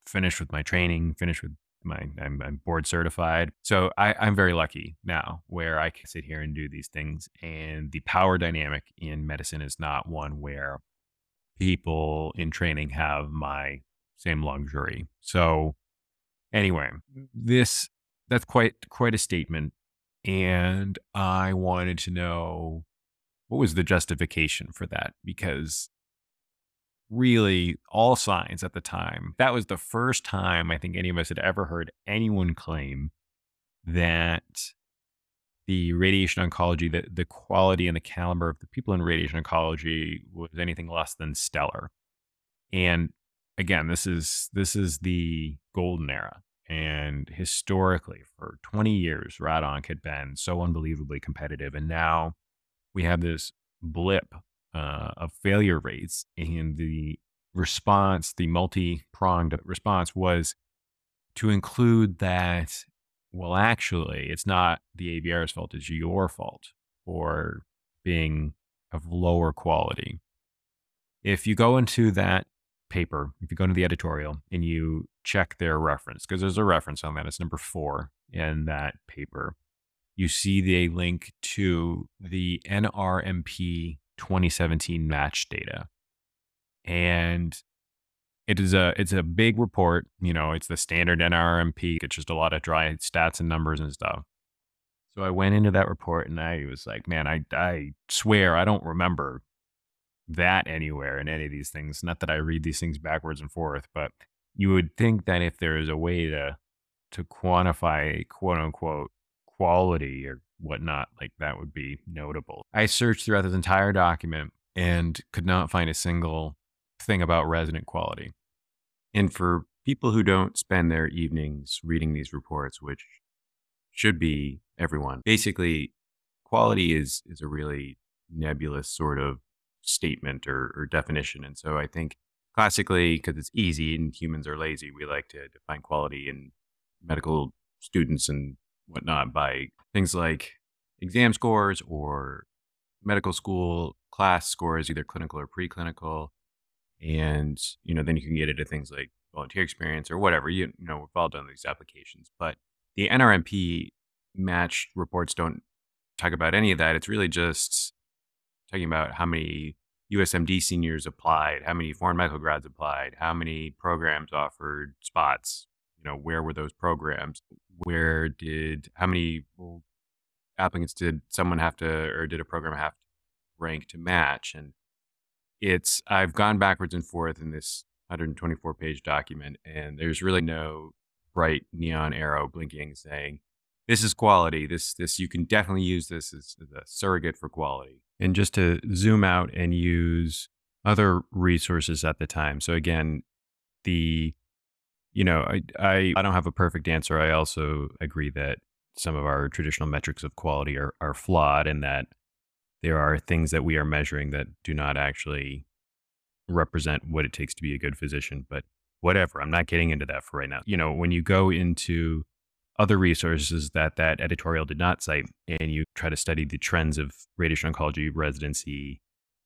finished with my training, finished with my, I'm, I'm board certified. So I, I'm very lucky now where I can sit here and do these things. And the power dynamic in medicine is not one where people in training have my same luxury. So anyway, this that's quite quite a statement and I wanted to know what was the justification for that because really all signs at the time that was the first time I think any of us had ever heard anyone claim that the radiation oncology, the, the quality and the caliber of the people in radiation oncology was anything less than stellar. And again, this is this is the golden era. And historically, for 20 years, Radonc had been so unbelievably competitive. And now we have this blip uh, of failure rates. And the response, the multi pronged response was to include that, well, actually, it's not the ABR's fault, it's your fault for being of lower quality. If you go into that paper, if you go into the editorial and you check their reference, because there's a reference on that, it's number four in that paper, you see the link to the NRMP 2017 match data. And it is a it's a big report, you know, it's the standard NRMP. It's just a lot of dry stats and numbers and stuff. So I went into that report and I was like, man, I I swear I don't remember that anywhere in any of these things. Not that I read these things backwards and forth, but you would think that if there is a way to to quantify quote unquote quality or whatnot, like that would be notable. I searched throughout this entire document and could not find a single thing about resident quality. And for people who don't spend their evenings reading these reports, which should be everyone, basically, quality is is a really nebulous sort of statement or, or definition. And so I think classically, because it's easy and humans are lazy, we like to define quality in medical students and whatnot by things like exam scores or medical school class scores, either clinical or preclinical. And, you know, then you can get into things like volunteer experience or whatever. You, you know, we've all done these applications. But the NRMP match reports don't talk about any of that. It's really just talking about how many USMD seniors applied, how many foreign medical grads applied, how many programs offered spots, you know, where were those programs? Where did, how many applicants did someone have to, or did a program have to rank to match? And it's, I've gone backwards and forth in this 124 page document, and there's really no bright neon arrow blinking saying, this is quality. This, this, you can definitely use this as, as a surrogate for quality. And just to zoom out and use other resources at the time. So again, the you know, I, I, I don't have a perfect answer. I also agree that some of our traditional metrics of quality are, are flawed and that there are things that we are measuring that do not actually represent what it takes to be a good physician. But whatever, I'm not getting into that for right now. You know, when you go into other resources that that editorial did not cite and you try to study the trends of radiation oncology residency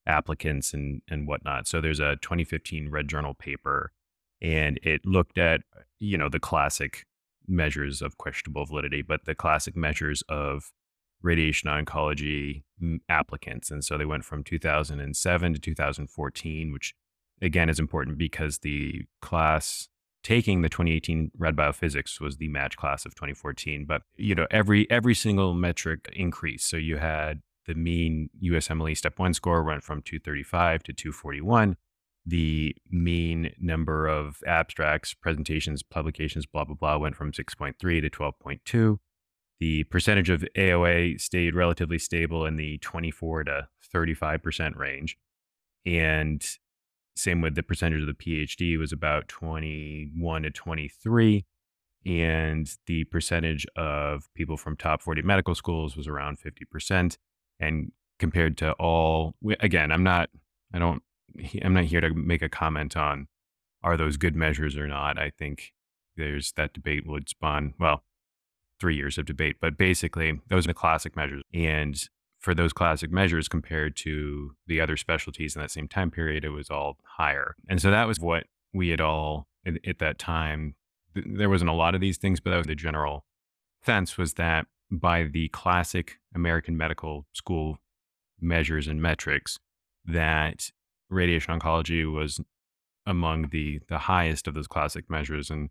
applicants and, and whatnot. So there's a 2015 Red Journal paper and it looked at you know the classic measures of questionable validity, but the classic measures of radiation oncology mm, applicants. And so they went from 2007 to 2014, which again is important because the class taking the 2018 Rad Biophysics was the match class of 2014. But you know every every single metric increased. So you had the mean USMLE step one score went from 235 to 241 the mean number of abstracts, presentations, publications, blah, blah, blah, went from 6.3 to 12.2. The percentage of AOA stayed relatively stable in the 24 to 35% range. And same with the percentage of the PhD was about 21 to 23. And the percentage of people from top 40 medical schools was around 50%. And compared to all, again, I'm not, I don't I'm not here to make a comment on are those good measures or not. I think there's that debate would spawn, well, three years of debate, but basically those are the classic measures. And for those classic measures compared to the other specialties in that same time period, it was all higher. And so that was what we had all at, at that time. There wasn't a lot of these things, but that was the general sense was that by the classic American medical school measures and metrics, that radiation oncology was among the the highest of those classic measures and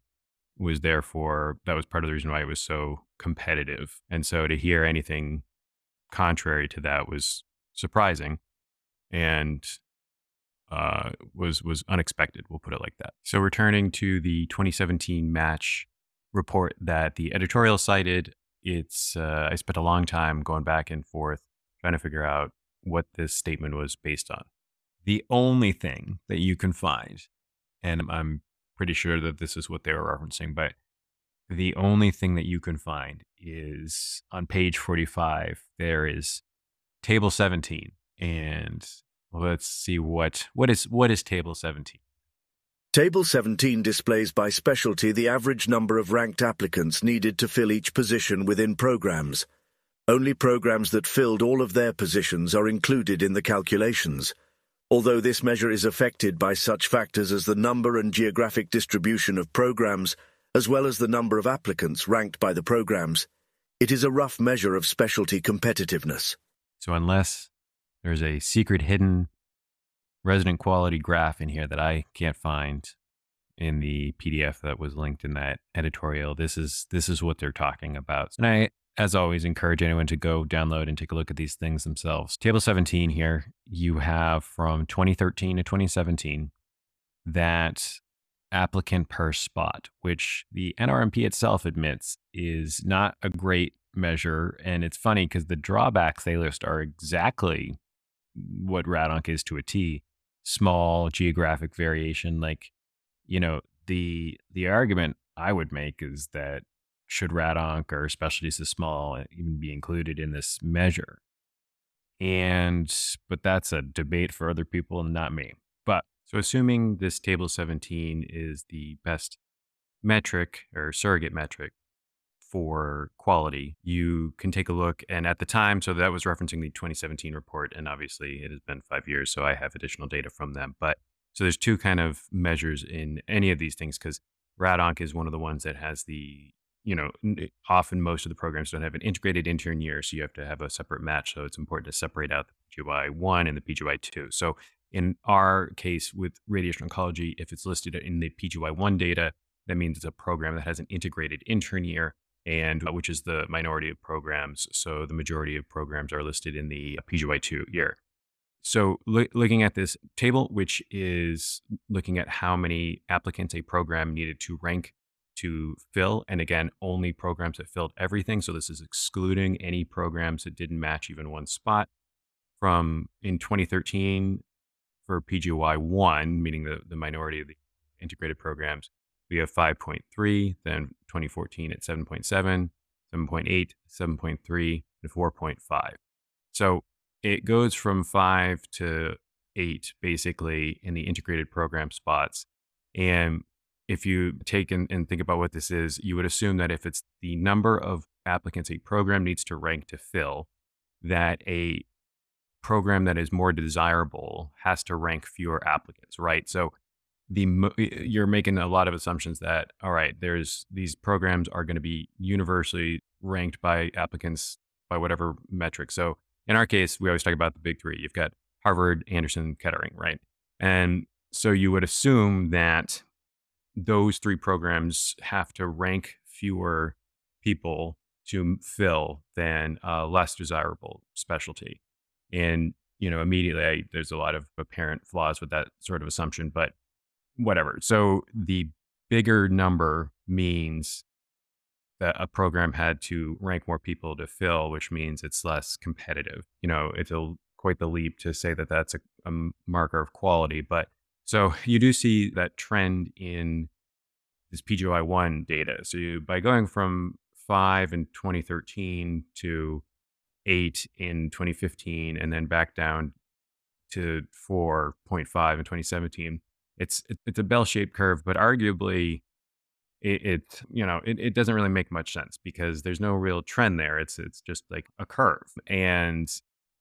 was therefore that was part of the reason why it was so competitive. And so to hear anything contrary to that was surprising and uh, was was unexpected. We'll put it like that. So returning to the 2017 match report that the editorial cited, it's uh, I spent a long time going back and forth trying to figure out what this statement was based on the only thing that you can find, and I'm pretty sure that this is what they were referencing, but the only thing that you can find is on page 45, there is table 17. And let's see what what is what is table 17? Table 17 displays by specialty the average number of ranked applicants needed to fill each position within programs. Only programs that filled all of their positions are included in the calculations. Although this measure is affected by such factors as the number and geographic distribution of programs, as well as the number of applicants ranked by the programs, it is a rough measure of specialty competitiveness. So, unless there's a secret hidden resident quality graph in here that I can't find in the PDF that was linked in that editorial, this is this is what they're talking about. And I as always, encourage anyone to go download and take a look at these things themselves. Table 17 here, you have from 2013 to 2017 that applicant per spot, which the NRMP itself admits is not a great measure. And it's funny because the drawbacks they list are exactly what RadOnc is to a T small geographic variation. Like, you know, the the argument I would make is that should RADONC or specialties this small eh, even be included in this measure? And but that's a debate for other people and not me. So assuming this table 17 is the best metric or surrogate metric for quality, you can take a look. And at the time, so that was referencing the 2017 report, and obviously it has been five years, so I have additional data from them. But so there's two kind of measures in any of these things because RADONC is one of the ones that has the you know often most of the programs don't have an integrated intern year, so you have to have a separate match. So it's important to separate out the PGY one and the PGY two. So in our case with radiation oncology, if it's listed in the PGY one data, that means it's a program that has an integrated intern year and uh, which is the minority of programs. So the majority of programs are listed in the PGY2 year. So lo- looking at this table, which is looking at how many applicants a program needed to rank to fill, and again, only programs that filled everything. So this is excluding any programs that didn't match even one spot. From in 2013 for PGY one, meaning the, the minority of the integrated programs, we have 5.3, then 2014 at 7.7, 7.8, 7.3, and 4.5. So it goes from 5 to 8 basically in the integrated program spots. And if you take and, and think about what this is, you would assume that if it's the number of applicants a program needs to rank to fill, that a program that is more desirable has to rank fewer applicants, right? So the you're making a lot of assumptions that all right there's these programs are going to be universally ranked by applicants by whatever metric. So in our case we always talk about the big three. You've got harvard anderson kettering right? And so you would assume that those three programs have to rank fewer people to fill than a less desirable specialty and you know immediately I, there's a lot of apparent flaws with that sort of assumption but whatever. So the bigger number means that a program had to rank more people to fill, which means it's less competitive. You know, it's a, quite the leap to say that that's a, a marker of quality. But so <laughs> you do see that trend in this PGY1 data. So you, by going from five in 2013 to eight in 2015, and then back down to 4.5 in 2017, it's it's a bell-shaped curve, but arguably it, it you know it, it doesn't really make much sense because there's no real trend there. It's it's just like a curve, and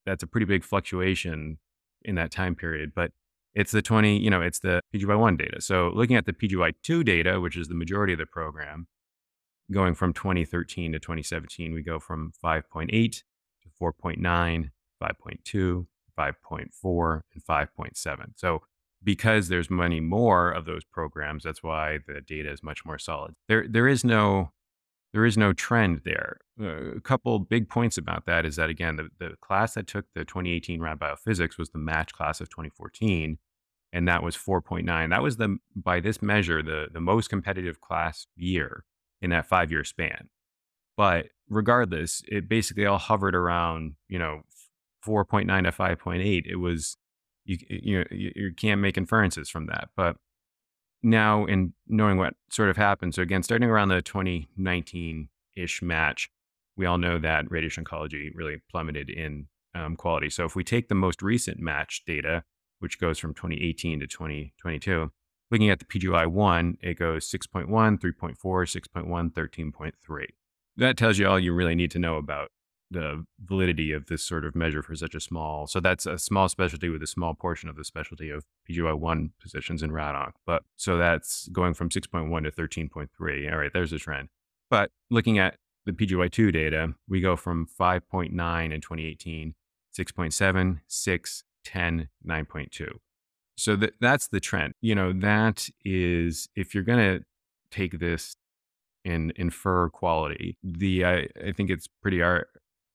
that's a pretty big fluctuation in that time period. But it's the 20, you know, it's the PGY1 data. So looking at the PGY2 data, which is the majority of the program, going from 2013 to 2017, we go from 5.8 to 4.9, 5.2, 5.4, and 5.7. So because there's many more of those programs, that's why the data is much more solid. There, there is no, there is no trend there. Uh, a couple big points about that is that again, the, the class that took the 2018 Rad Biophysics was the match class of 2014, and that was 4.9. That was the by this measure the the most competitive class year in that five year span. But regardless, it basically all hovered around you know 4.9 to 5.8. It was you you you can't make inferences from that. But now, in knowing what sort of happened, so again, starting around the 2019 ish match, we all know that radiation oncology really plummeted in um, quality. So if we take the most recent match data, which goes from 2018 to 2022, looking at the PGY 1, it goes 6.1, 3.4, 6.1, 13.3. That tells you all you really need to know about the validity of this sort of measure for such a small. So that's a small specialty with a small portion of the specialty of PGY1 positions in RADONC. But so that's going from 6.1 to 13.3. All right, there's a trend. But looking at the PGY2 data, we go from 5.9 in 2018, 6.7, 6, 10, 9.2. So th- that's the trend. You know, that is, if you're going to take this and infer quality, the I, I think it's pretty ar-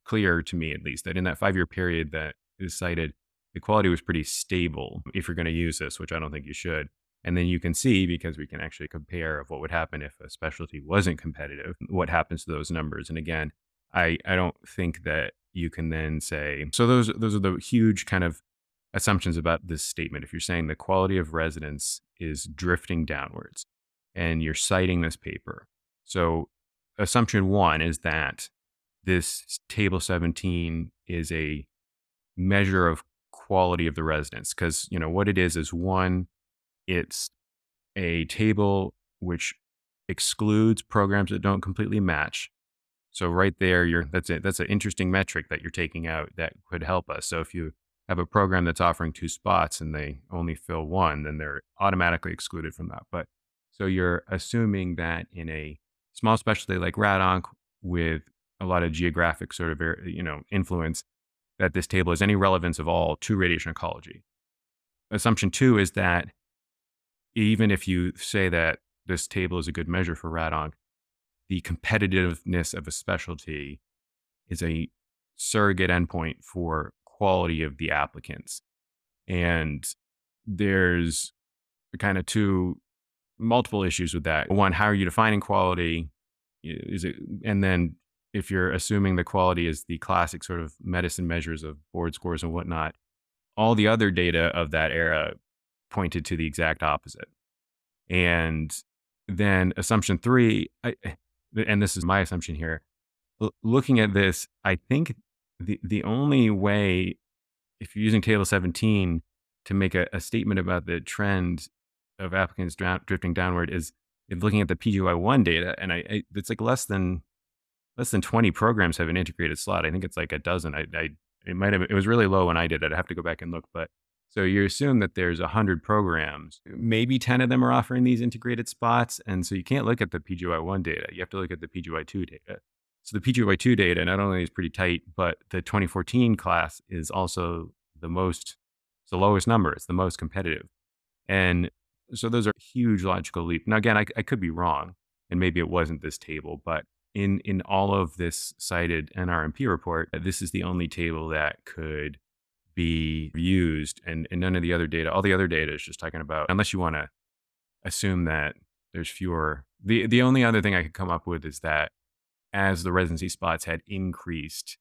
clear to me, at least, that in that five year period that is cited, the quality was pretty stable if you're going to use this, which I don't think you should. And then you can see, because we can actually compare of what would happen if a specialty wasn't competitive, what happens to those numbers. And again, I, I don't think that you can then say, so those, those are the huge kind of assumptions about this statement. If you're saying the quality of residence is drifting downwards, and you're citing this paper. So, assumption one is that this table 17 is a measure of quality of the residence because you know what it is is one it's a table which excludes programs that don't completely match. So right there you're that's it that's an interesting metric that you're taking out that could help us. So if you have a program that's offering two spots and they only fill one then they're automatically excluded from that. But so you're assuming that in a small specialty like rad onc with a lot of geographic sort of you know influence that this table has any relevance of all to radiation oncology. Assumption two is that even if you say that this table is a good measure for RADONC, the competitiveness of a specialty is a surrogate endpoint for quality of the applicants. And there's kind of two multiple issues with that. One, how are you defining quality? Is it, and then if you're assuming the quality is the classic sort of medicine measures of board scores and whatnot, all the other data of that era pointed to the exact opposite. And then assumption three, I, and this is my assumption here, looking at this, I think the, the only way, if you're using table 17 to make a, a statement about the trend of applicants drifting downward is looking at the PGY1 data. And I, I, it's like less than less than 20 programs have an integrated slot. I think it's like a dozen. I, I it might have it was really low when I did it. I have to go back and look, but so you assume that there's 100 programs. Maybe 10 of them are offering these integrated spots. And so you can't look at the PGY1 data. You have to look at the PGY2 data. So the PGY2 data not only is pretty tight, but the 2014 class is also the most, it's the lowest number. It's the most competitive. And so those are huge logical leap. Now, again, I, I could be wrong, and maybe it wasn't this table, but in in all of this cited NRMP report, uh, this is the only table that could be used, and, and none of the other data. All the other data is just talking about unless you want to assume that there's fewer. the The only other thing I could come up with is that as the residency spots had increased,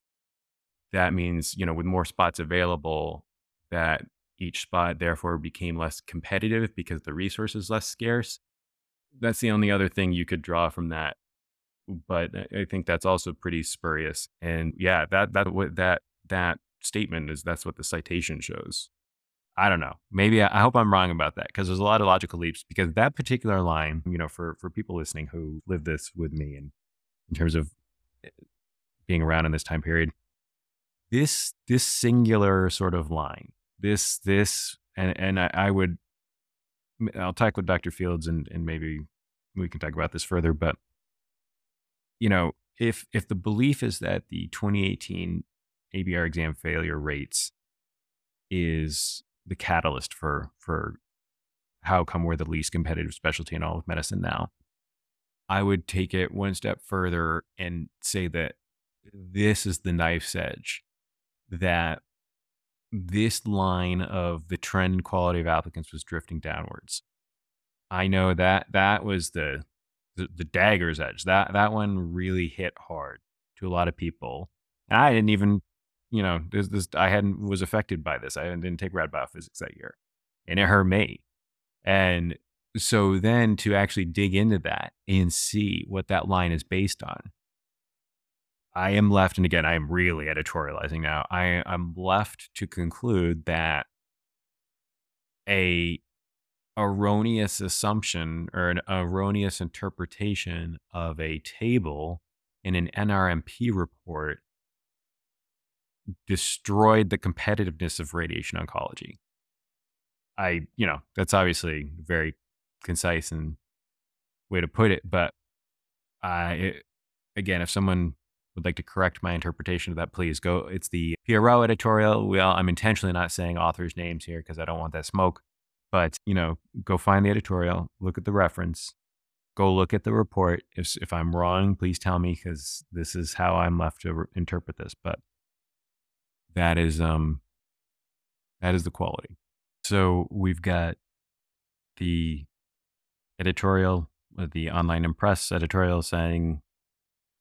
that means you know with more spots available, that each spot therefore became less competitive because the resource is less scarce. That's the only other thing you could draw from that but I think that's also pretty spurious. And yeah, that that what that that statement is that's what the citation shows. I don't know. Maybe I, I hope I'm wrong about that because there's a lot of logical leaps. Because that particular line, you know, for for people listening who live this with me, and in terms of eh, being around in this time period, this this singular sort of line, this this, and and I, I would, I'll talk with Dr. Fields, and and maybe we can talk about this further, but you know, if if the belief is that the 2018 ABR exam failure rates is the catalyst for for how come we're the least competitive specialty in all of medicine now, I would take it one step further and say that this is the knife's edge that this line of the trend quality of applicants was drifting downwards. I know that that was the the, the dagger's edge. That that one really hit hard to a lot of people. And I didn't even, you know, this, this I hadn't was affected by this. I didn't take rad biophysics that year, and it hurt me. And so then to actually dig into that and see what that line is based on, I am left, and again, I am really editorializing now. I am left to conclude that a erroneous assumption or an erroneous interpretation of a table in an NRMP report destroyed the competitiveness of radiation oncology. I, you know, that's obviously very concise and way to put it, but I, it, again, if someone would like to correct my interpretation of that, please go. It's the PRO editorial. Well, I'm intentionally not saying authors' names here because I don't want that smoke. But, you know, go find the editorial, look at the reference, go look at the report. If, if I'm wrong, please tell me because this is how I'm left to re- interpret this. But that is, um, that is the quality. So we've got the editorial, uh, the online impress editorial saying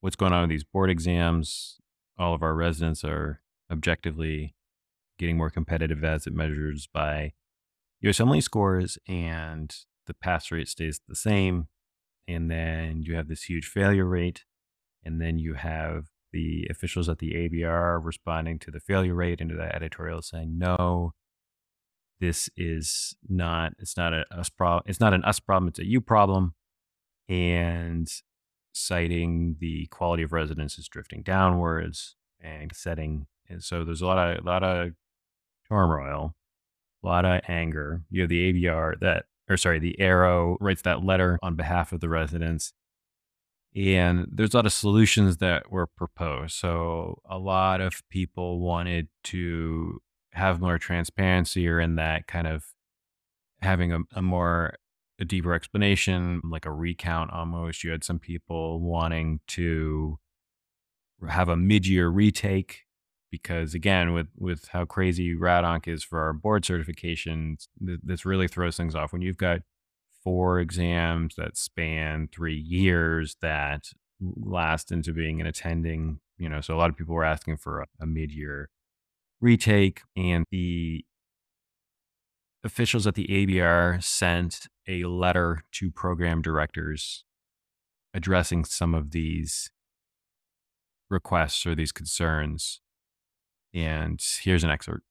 what's going on with these board exams. All of our residents are objectively getting more competitive as it measures by USMLE scores and the pass rate stays the same. and then you have this huge failure rate, and then you have the officials at the ABR responding to the failure rate and to the editorial saying, no, this is not, it's not a us problem. It's not an us problem. It's a you problem. And citing the quality of residence is drifting downwards and setting. And so there's a lot of, a lot of turmoil, a lot of anger. You have the ABR that, or sorry, the ARRO writes that letter on behalf of the residents and there's a lot of solutions that were proposed. So a lot of people wanted to have more transparency or in that kind of having a, a more a deeper explanation, like a recount almost. You had some people wanting to have a mid-year retake because again with with how crazy RADONC is for our board certifications, th- this really throws things off when you've got four exams that span three years that last into being an attending. You know, so a lot of people were asking for a, a mid year retake, and the officials at the ABR sent a letter to program directors addressing some of these requests or these concerns. And here's an excerpt.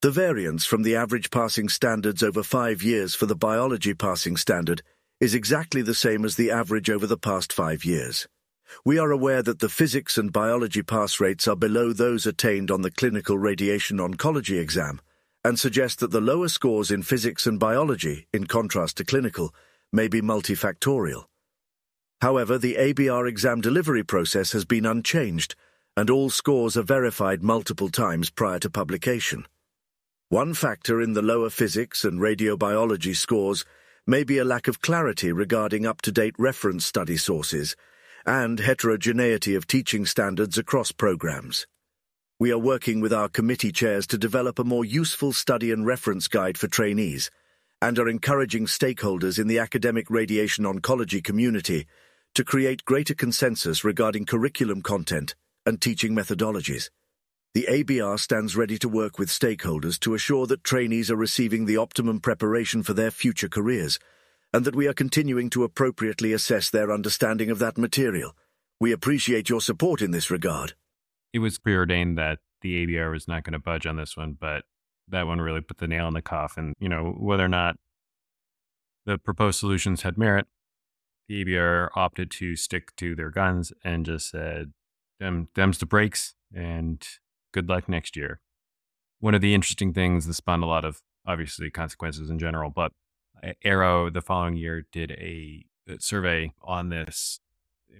The variance from the average passing standards over five years for the biology passing standard is exactly the same as the average over the past five years. We are aware that the physics and biology pass rates are below those attained on the clinical radiation oncology exam, and suggest that the lower scores in physics and biology, in contrast to clinical, may be multifactorial. However, the ABR exam delivery process has been unchanged, and all scores are verified multiple times prior to publication. One factor in the lower physics and radiobiology scores may be a lack of clarity regarding up-to-date reference study sources and heterogeneity of teaching standards across programs. We are working with our committee chairs to develop a more useful study and reference guide for trainees and are encouraging stakeholders in the academic radiation oncology community to create greater consensus regarding curriculum content and teaching methodologies. The ABR stands ready to work with stakeholders to assure that trainees are receiving the optimum preparation for their future careers, and that we are continuing to appropriately assess their understanding of that material. We appreciate your support in this regard. It was preordained that the ABR was not going to budge on this one, but that one really put the nail in the coffin. You know, whether or not the proposed solutions had merit, the ABR opted to stick to their guns and just said, them, them's the breaks, and good luck next year. One of the interesting things that spawned a lot of obviously consequences in general, but ARRO the following year did a survey on this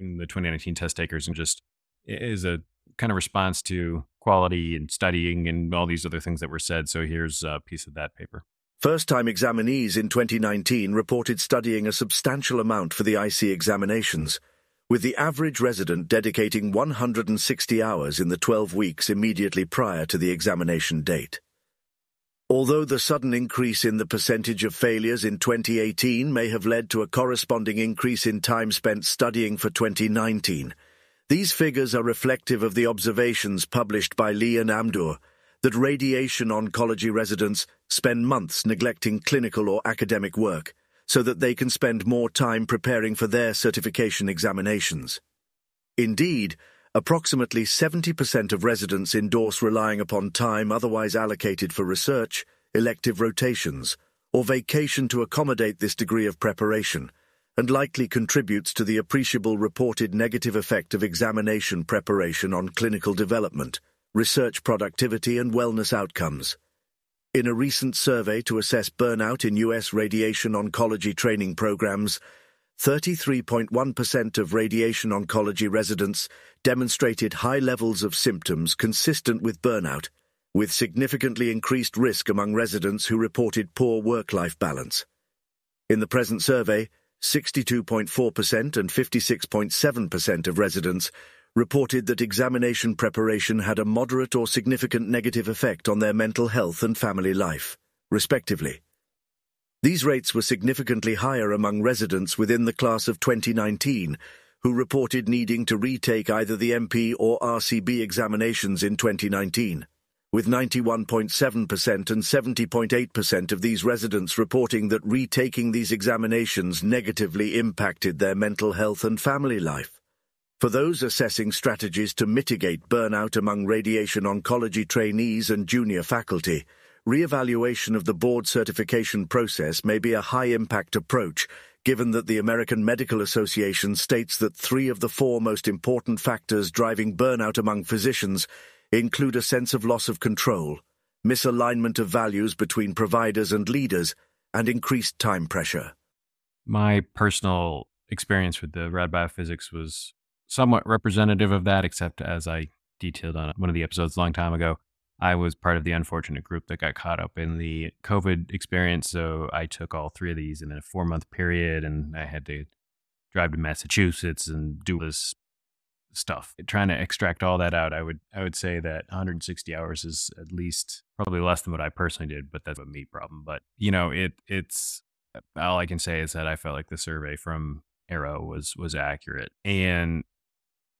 in the 2019 test takers and just is a kind of response to quality and studying and all these other things that were said. So here's a piece of that paper. First time examinees in 2019 reported studying a substantial amount for the IC examinations with the average resident dedicating 160 hours in the 12 weeks immediately prior to the examination date. Although the sudden increase in the percentage of failures in 2018 may have led to a corresponding increase in time spent studying for 2019, these figures are reflective of the observations published by Lee and Amdur that radiation oncology residents spend months neglecting clinical or academic work so that they can spend more time preparing for their certification examinations. Indeed, approximately 70% of residents endorse relying upon time otherwise allocated for research, elective rotations, or vacation to accommodate this degree of preparation, and likely contributes to the appreciable reported negative effect of examination preparation on clinical development, research productivity, and wellness outcomes. In a recent survey to assess burnout in U.S. radiation oncology training programs, 33.1% of radiation oncology residents demonstrated high levels of symptoms consistent with burnout, with significantly increased risk among residents who reported poor work-life balance. In the present survey, 62.4% and 56.7% of residents reported that examination preparation had a moderate or significant negative effect on their mental health and family life, respectively. These rates were significantly higher among residents within the class of 2019, who reported needing to retake either the MP or RCB examinations in 2019, with 91.7% and 70.8% of these residents reporting that retaking these examinations negatively impacted their mental health and family life. For those assessing strategies to mitigate burnout among radiation oncology trainees and junior faculty, re-evaluation of the board certification process may be a high-impact approach, given that the American Medical Association states that three of the four most important factors driving burnout among physicians include a sense of loss of control, misalignment of values between providers and leaders, and increased time pressure. My personal experience with the rad biophysics was somewhat representative of that, except as I detailed on one of the episodes a long time ago, I was part of the unfortunate group that got caught up in the COVID experience. So I took all three of these in a four month period and I had to drive to Massachusetts and do this stuff. Trying to extract all that out, I would I would say that 160 hours is at least probably less than what I personally did, but that's a me problem. But you know, it it's all I can say is that I felt like the survey from ARRO was was accurate. And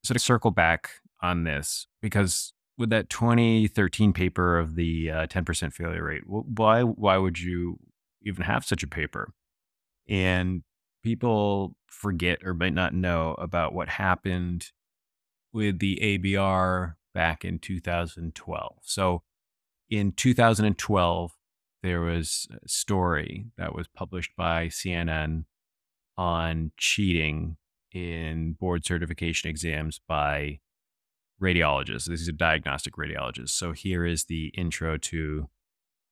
so to circle back on this, because with that 2013 paper of the uh, 10% failure rate, why why would you even have such a paper? And people forget or might not know about what happened with the ABR back in 2012. So in 2012, there was a story that was published by CNN on cheating in board certification exams by radiologists. These are diagnostic radiologists. So here is the intro to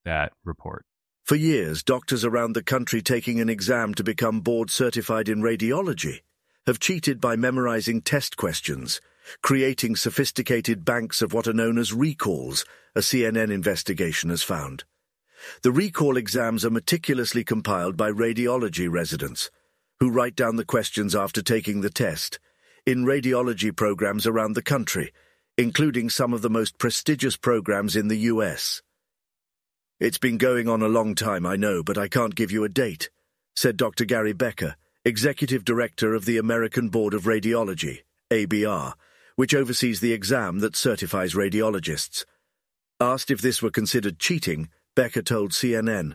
that report. For years, doctors around the country taking an exam to become board certified in radiology have cheated by memorizing test questions, creating sophisticated banks of what are known as recalls, a CNN investigation has found. The recall exams are meticulously compiled by radiology residents who write down the questions after taking the test in radiology programs around the country, including some of the most prestigious programs in the US. It's been going on a long time, I know, but I can't give you a date, said Dr. Gary Becker, Executive Director of the American Board of Radiology, ABR, which oversees the exam that certifies radiologists. Asked if this were considered cheating, Becker told CNN,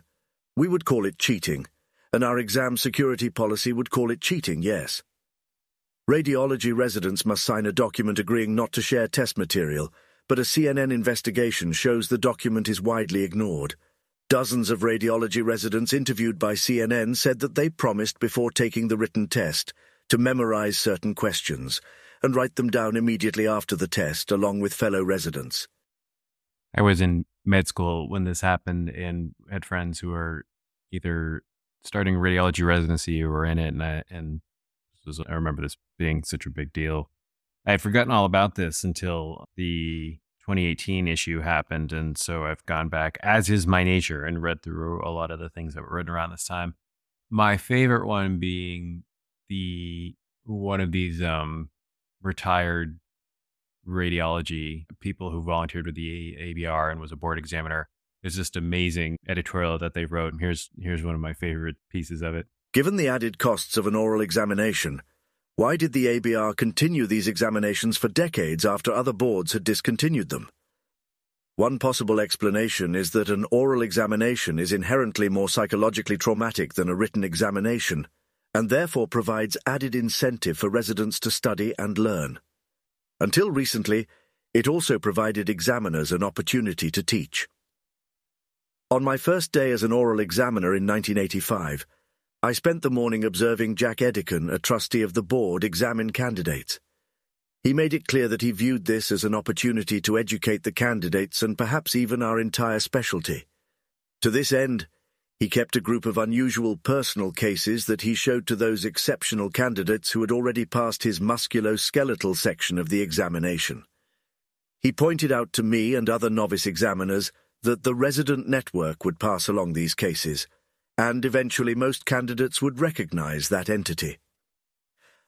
We would call it cheating, and our exam security policy would call it cheating, yes. Radiology residents must sign a document agreeing not to share test material, but a CNN investigation shows the document is widely ignored. Dozens of radiology residents interviewed by CNN said that they promised before taking the written test to memorize certain questions and write them down immediately after the test along with fellow residents. I was in med school when this happened and had friends who were either starting radiology residency or were in it and I, and was, I remember this being such a big deal. I had forgotten all about this until the 2018 issue happened. And so I've gone back, as is my nature, and read through a lot of the things that were written around this time. My favorite one being the one of these um, retired radiology people who volunteered with the ABR and was a board examiner. It's just amazing editorial that they wrote. And here's here's one of my favorite pieces of it. Given the added costs of an oral examination, why did the ABR continue these examinations for decades after other boards had discontinued them? One possible explanation is that an oral examination is inherently more psychologically traumatic than a written examination, and therefore provides added incentive for residents to study and learn. Until recently, it also provided examiners an opportunity to teach. On my first day as an oral examiner in 1985, I spent the morning observing Jack Edeiken, a trustee of the board, examine candidates. He made it clear that he viewed this as an opportunity to educate the candidates and perhaps even our entire specialty. To this end, he kept a group of unusual personal cases that he showed to those exceptional candidates who had already passed his musculoskeletal section of the examination. He pointed out to me and other novice examiners that the resident network would pass along these cases – and eventually most candidates would recognize that entity.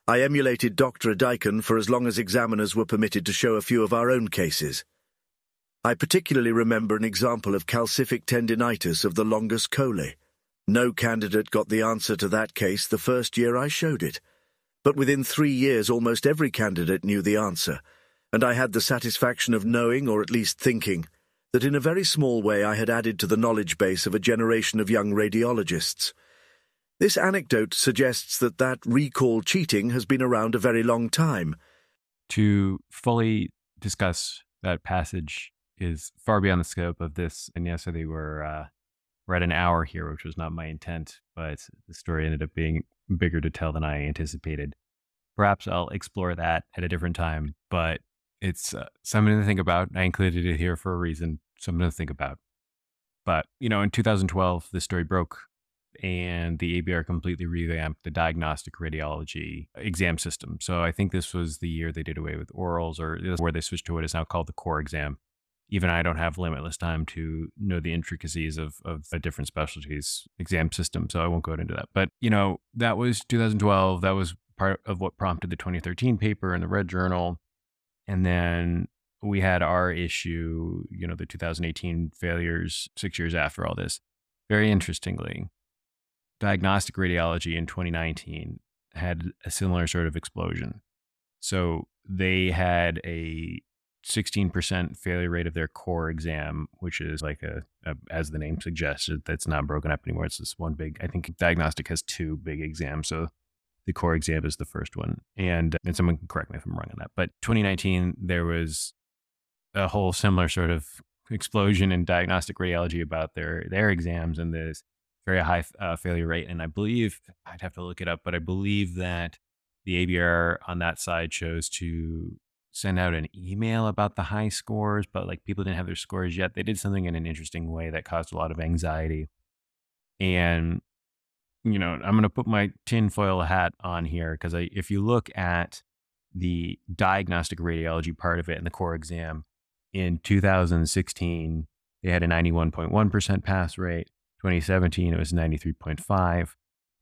I emulated Dr. Edeiken for as long as examiners were permitted to show a few of our own cases. I particularly remember an example of calcific tendinitis of the longus colli. No candidate got the answer to that case the first year I showed it, but within three years almost every candidate knew the answer, and I had the satisfaction of knowing, or at least thinking, that in a very small way I had added to the knowledge base of a generation of young radiologists. This anecdote suggests that that recall cheating has been around a very long time. To fully discuss that passage is far beyond the scope of this. And yesterday we're uh, we're at an hour here, which was not my intent, but the story ended up being bigger to tell than I anticipated. Perhaps I'll explore that at a different time, but it's uh, something to think about. I included it here for a reason, something to think about. But, you know, in 2012, this story broke and the ABR completely revamped the diagnostic radiology exam system. So I think this was the year they did away with orals or where they switched to what is now called the core exam. Even I don't have limitless time to know the intricacies of, of a different specialties exam system. So I won't go into that. But, you know, that was 2012. That was part of what prompted the 2013 paper in the Red Journal. And then we had our issue, you know, the 2018 failures six years after all this. Very interestingly, diagnostic radiology in 2019 had a similar sort of explosion. So they had a 16% failure rate of their core exam, which is like a, a, as the name suggested, that's not broken up anymore. It's this one big, I think diagnostic has two big exams. So the core exam is the first one. And, and someone can correct me if I'm wrong on that. But 2019, there was a whole similar sort of explosion in diagnostic radiology about their, their exams and this very high uh, failure rate. And I believe, I'd have to look it up, but I believe that the ABR on that side chose to send out an email about the high scores, but like people didn't have their scores yet. They did something in an interesting way that caused a lot of anxiety. And you know, I'm going to put my tinfoil hat on here because if you look at the diagnostic radiology part of it in the core exam in 2016, they had a 91.1% pass rate. 2017, it was 93.5.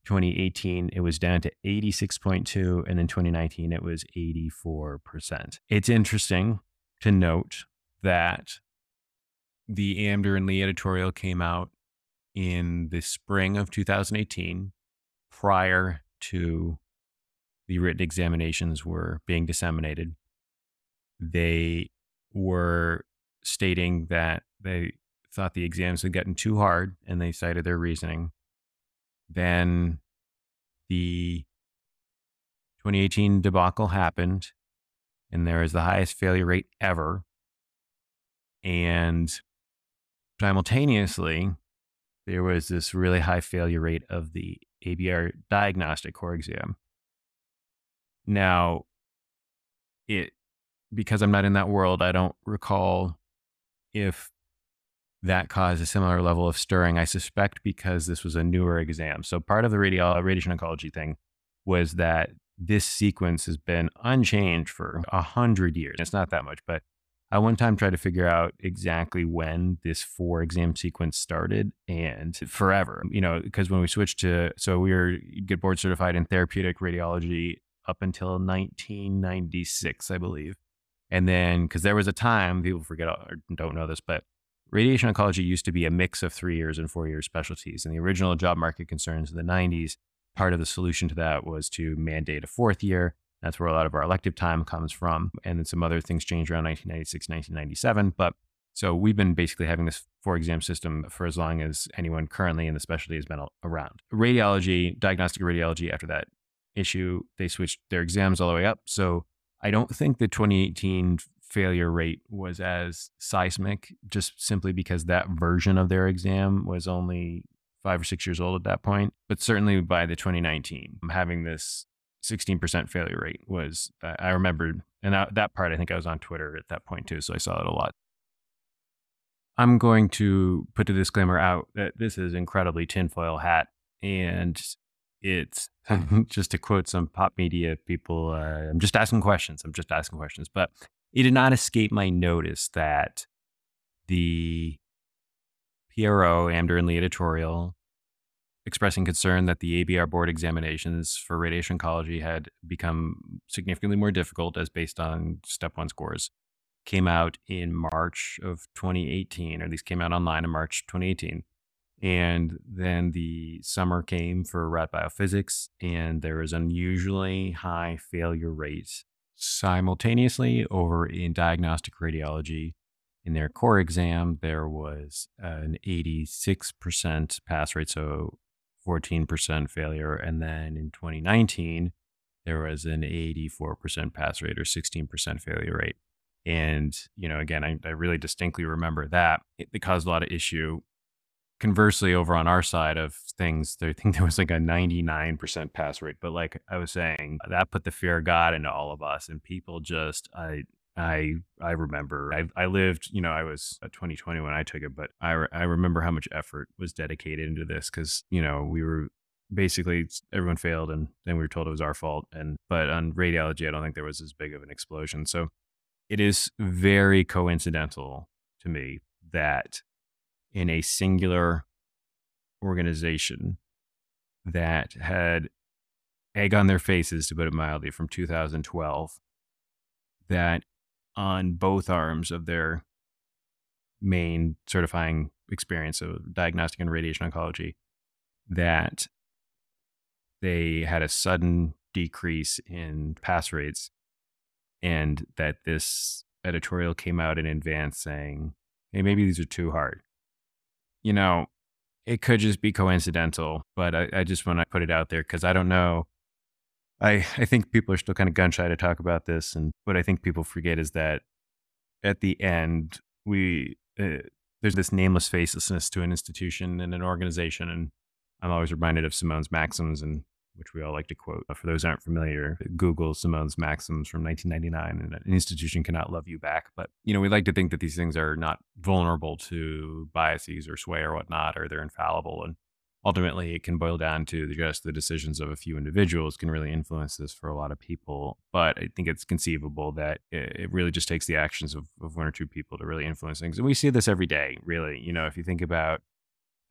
2018, it was down to 86.2. And in 2019, it was 84%. It's interesting to note that the Amdur and Lee editorial came out in the spring of 2018, prior to the written examinations were being disseminated, they were stating that they thought the exams had gotten too hard and they cited their reasoning. Then the 2018 debacle happened and there is the highest failure rate ever. And simultaneously, there was this really high failure rate of the ABR diagnostic core exam. Now, it because I'm not in that world, I don't recall if that caused a similar level of stirring. I suspect because this was a newer exam. So part of the radiology, uh, radiation oncology thing was that this sequence has been unchanged for a hundred years. It's not that much, but I one time tried to figure out exactly when this four exam sequence started and forever, you know, because when we switched to, so we were get board certified in therapeutic radiology up until 1996, I believe. And then, because there was a time, people forget or don't know this, but radiation oncology used to be a mix of three years and four year specialties. And the original job market concerns in the 90s, part of the solution to that was to mandate a fourth year. That's where a lot of our elective time comes from. And then some other things changed around 1996, 1997. But so we've been basically having this four exam system for as long as anyone currently in the specialty has been around. Radiology, diagnostic radiology, after that issue, they switched their exams all the way up. So I don't think the 2018 failure rate was as seismic, just simply because that version of their exam was only five or six years old at that point. But certainly by the 2019, having this 16% failure rate was, I remembered, and that, that part I think I was on Twitter at that point too, so I saw it a lot. I'm going to put the disclaimer out that this is incredibly tinfoil hat, and it's <laughs> just to quote some pop media people. Uh, I'm just asking questions. I'm just asking questions, but it did not escape my notice that the PRO, Amdur and Lee editorial, expressing concern that the ABR board examinations for radiation oncology had become significantly more difficult as based on step one scores, came out in March of 2018, or least came out online in March 2018. And then the summer came for rad biophysics, and there was unusually high failure rates simultaneously over in diagnostic radiology in their core exam, there was an 86% pass rate, so 14% failure. And then in 2019, there was an 84% pass rate or 16% failure rate. And, you know, again, I, I really distinctly remember that it, it caused a lot of issue. Conversely, over on our side of things, I think <laughs> there was like a 99% pass rate. But like I was saying, that put the fear of God into all of us. And people just, I, I I remember I I lived you know I was uh, 2020 when I took it, but I I remember how much effort was dedicated into this because you know we were basically everyone failed and then we were told it was our fault and but on radiology I don't think there was as big of an explosion. So it is very coincidental to me that in a singular organization that had egg on their faces to put it mildly from 2012 that on both arms of their main certifying experience of diagnostic and radiation oncology that they had a sudden decrease in pass rates and that this editorial came out in advance saying hey maybe these are too hard you know it could just be coincidental but i, I just want to put it out there because i don't know I, I think people are still kind of gun shy to talk about this. And what I think people forget is that at the end, we, uh, there's this nameless facelessness to an institution and an organization. And I'm always reminded of Simone's maxims, and which we all like to quote. Uh, for those aren't familiar, Google Simone's maxims from 1999, and an institution cannot love you back. But you know, we like to think that these things are not vulnerable to biases or sway or whatnot, or they're infallible. And ultimately it can boil down to just the decisions of a few individuals can really influence this for a lot of people but i think it's conceivable that it really just takes the actions of, of one or two people to really influence things and we see this every day really you know if you think about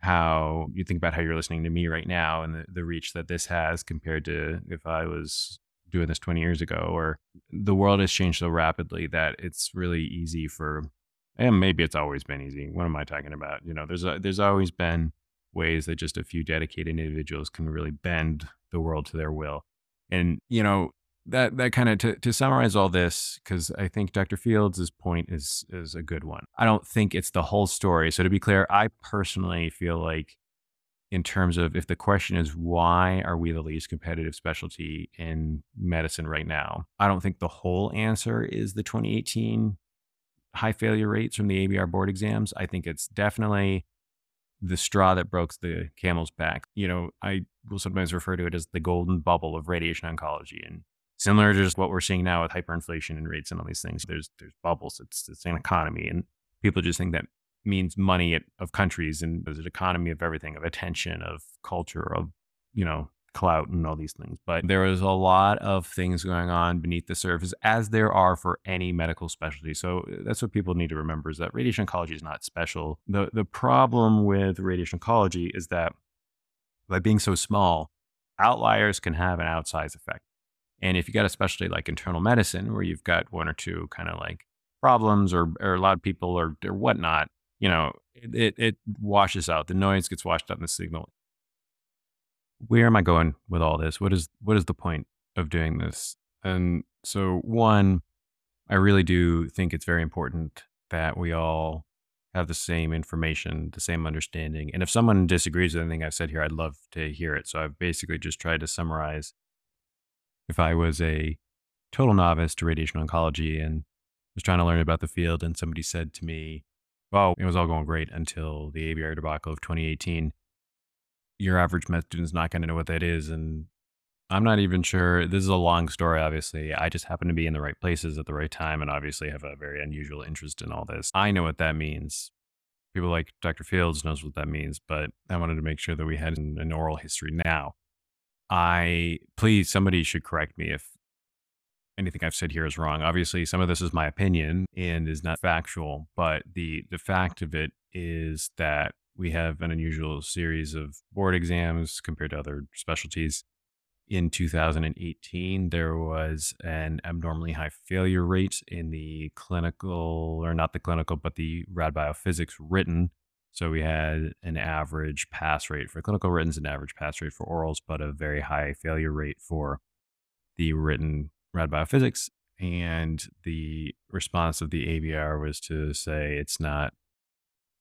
how you think about how you're listening to me right now and the, the reach that this has compared to if i was doing this 20 years ago or the world has changed so rapidly that it's really easy for and maybe it's always been easy what am i talking about you know there's a, there's always been ways that just a few dedicated individuals can really bend the world to their will. And, you know, that that kind of to, to summarize all this, because I think Dr. Fields' point is is a good one. I don't think it's the whole story. So to be clear, I personally feel like in terms of if the question is why are we the least competitive specialty in medicine right now, I don't think the whole answer is the 2018 high failure rates from the ABR board exams. I think it's definitely the straw that broke the camel's back. You know, I will sometimes refer to it as the golden bubble of radiation oncology. And similar to just what we're seeing now with hyperinflation and rates and all these things, there's there's bubbles. It's it's an economy. And people just think that means money of countries and there's an economy of everything, of attention, of culture, of, you know, clout and all these things. But there is a lot of things going on beneath the surface, as there are for any medical specialty. So uh, that's what people need to remember is that radiation oncology is not special. The the problem with radiation oncology is that by being so small, outliers can have an outsized effect. And if you got a specialty like internal medicine, where you've got one or two kind of like problems or, or a lot of people or, or whatnot, you know, it, it washes out. The noise gets washed out in the signal where am I going with all this? What is what is the point of doing this? And so one, I really do think it's very important that we all have the same information, the same understanding. And if someone disagrees with anything I've said here, I'd love to hear it. So I've basically just tried to summarize if I was a total novice to radiation oncology and was trying to learn about the field and somebody said to me, well, it was all going great until the ABR debacle of 2018 your average med student is not going to know what that is. And I'm not even sure. This is a long story, obviously. I just happen to be in the right places at the right time and obviously have a very unusual interest in all this. I know what that means. People like Dr. Fields knows what that means, but I wanted to make sure that we had an, an oral history now. I please somebody should correct me if anything I've said here is wrong. Obviously, some of this is my opinion and is not factual, but the the fact of it is that we have an unusual series of board exams compared to other specialties. In 2018, there was an abnormally high failure rate in the clinical, or not the clinical, but the rad biophysics written. So we had an average pass rate for clinical writtens, an average pass rate for orals, but a very high failure rate for the written rad biophysics. And the response of the ABR was to say, it's not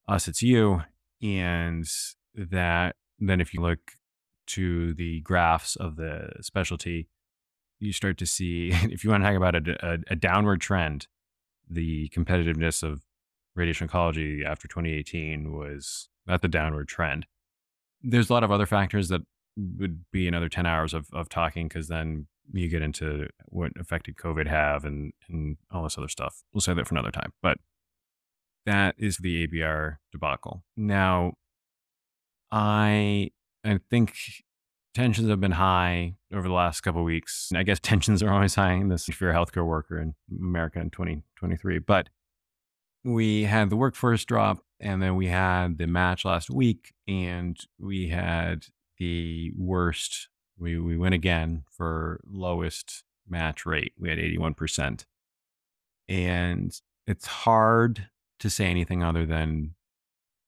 us, it's you. And that then, if you look to the graphs of the specialty, you start to see, <laughs> if you want to talk about a, a, a downward trend, the competitiveness of radiation oncology after 2018 was at the downward trend. There's a lot of other factors that would be another 10 hours of, of talking because then you get into what affected COVID have and, and all this other stuff. We'll say that for another time. But that is the ABR debacle. Now, I I think tensions have been high over the last couple weeks. I guess <laughs> tensions are always high in this if you're a healthcare worker in America in 2023. But we had the workforce drop, and then we had the match last week, and we had the worst. We we went again for lowest match rate. We had 81%. And it's hard to say anything other than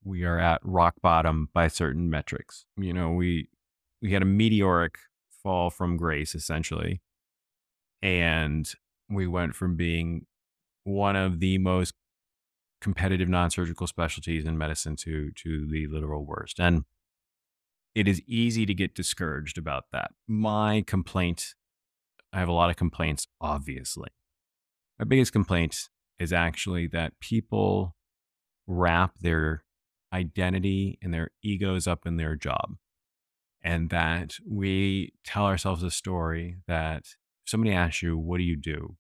we are at rock bottom by certain metrics. You know, we we had a meteoric fall from grace essentially. And we went from being one of the most competitive non-surgical specialties in medicine to to the literal worst. And it is easy to get discouraged about that. My complaint, I have a lot of complaints, obviously. My biggest complaint is actually that people wrap their identity and their egos up in their job. And that we tell ourselves a story that if somebody asks you, What do you do?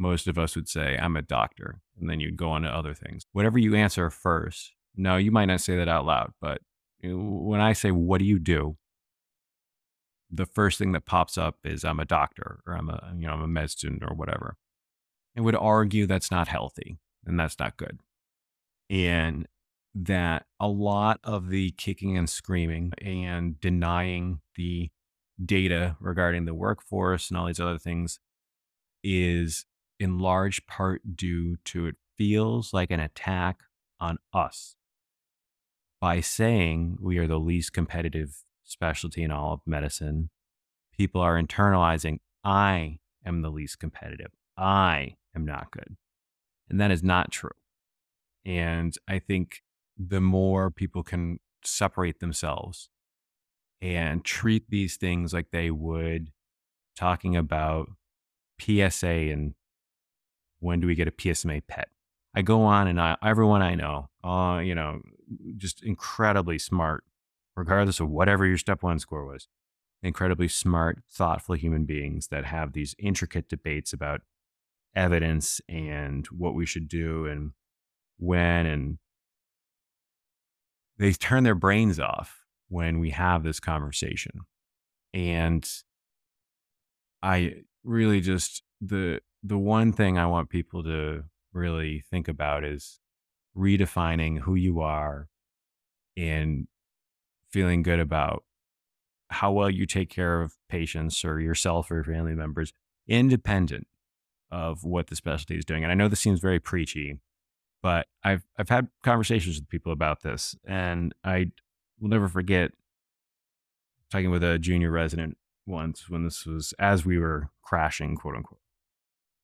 Most of us would say, I'm a doctor. And then you'd go on to other things. Whatever you answer first, no, you might not say that out loud, but when I say, What do you do? the first thing that pops up is I'm a doctor or I'm a you know I'm a med student or whatever. I would argue that's not healthy and that's not good. And that a lot of the kicking and screaming and denying the data regarding the workforce and all these other things is in large part due to it feels like an attack on us. By saying we are the least competitive specialty in all of medicine people are internalizing i am the least competitive. I am not good. And that is not true. And i think the more people can separate themselves and treat these things like they would talking about PSA and when do we get a PSMA PET. I go on and I, everyone I know, uh, you know, just incredibly smart, regardless of whatever your step one score was, incredibly smart, thoughtful human beings that have these intricate debates about evidence and what we should do and when and they turn their brains off when we have this conversation. And I really just the the one thing I want people to really think about is redefining who you are and feeling good about how well you take care of patients or yourself or your family members, independent of what the specialty is doing. And I know this seems very preachy, but I've I've had conversations with people about this, and I will never forget talking with a junior resident once when this was as we were crashing, quote unquote,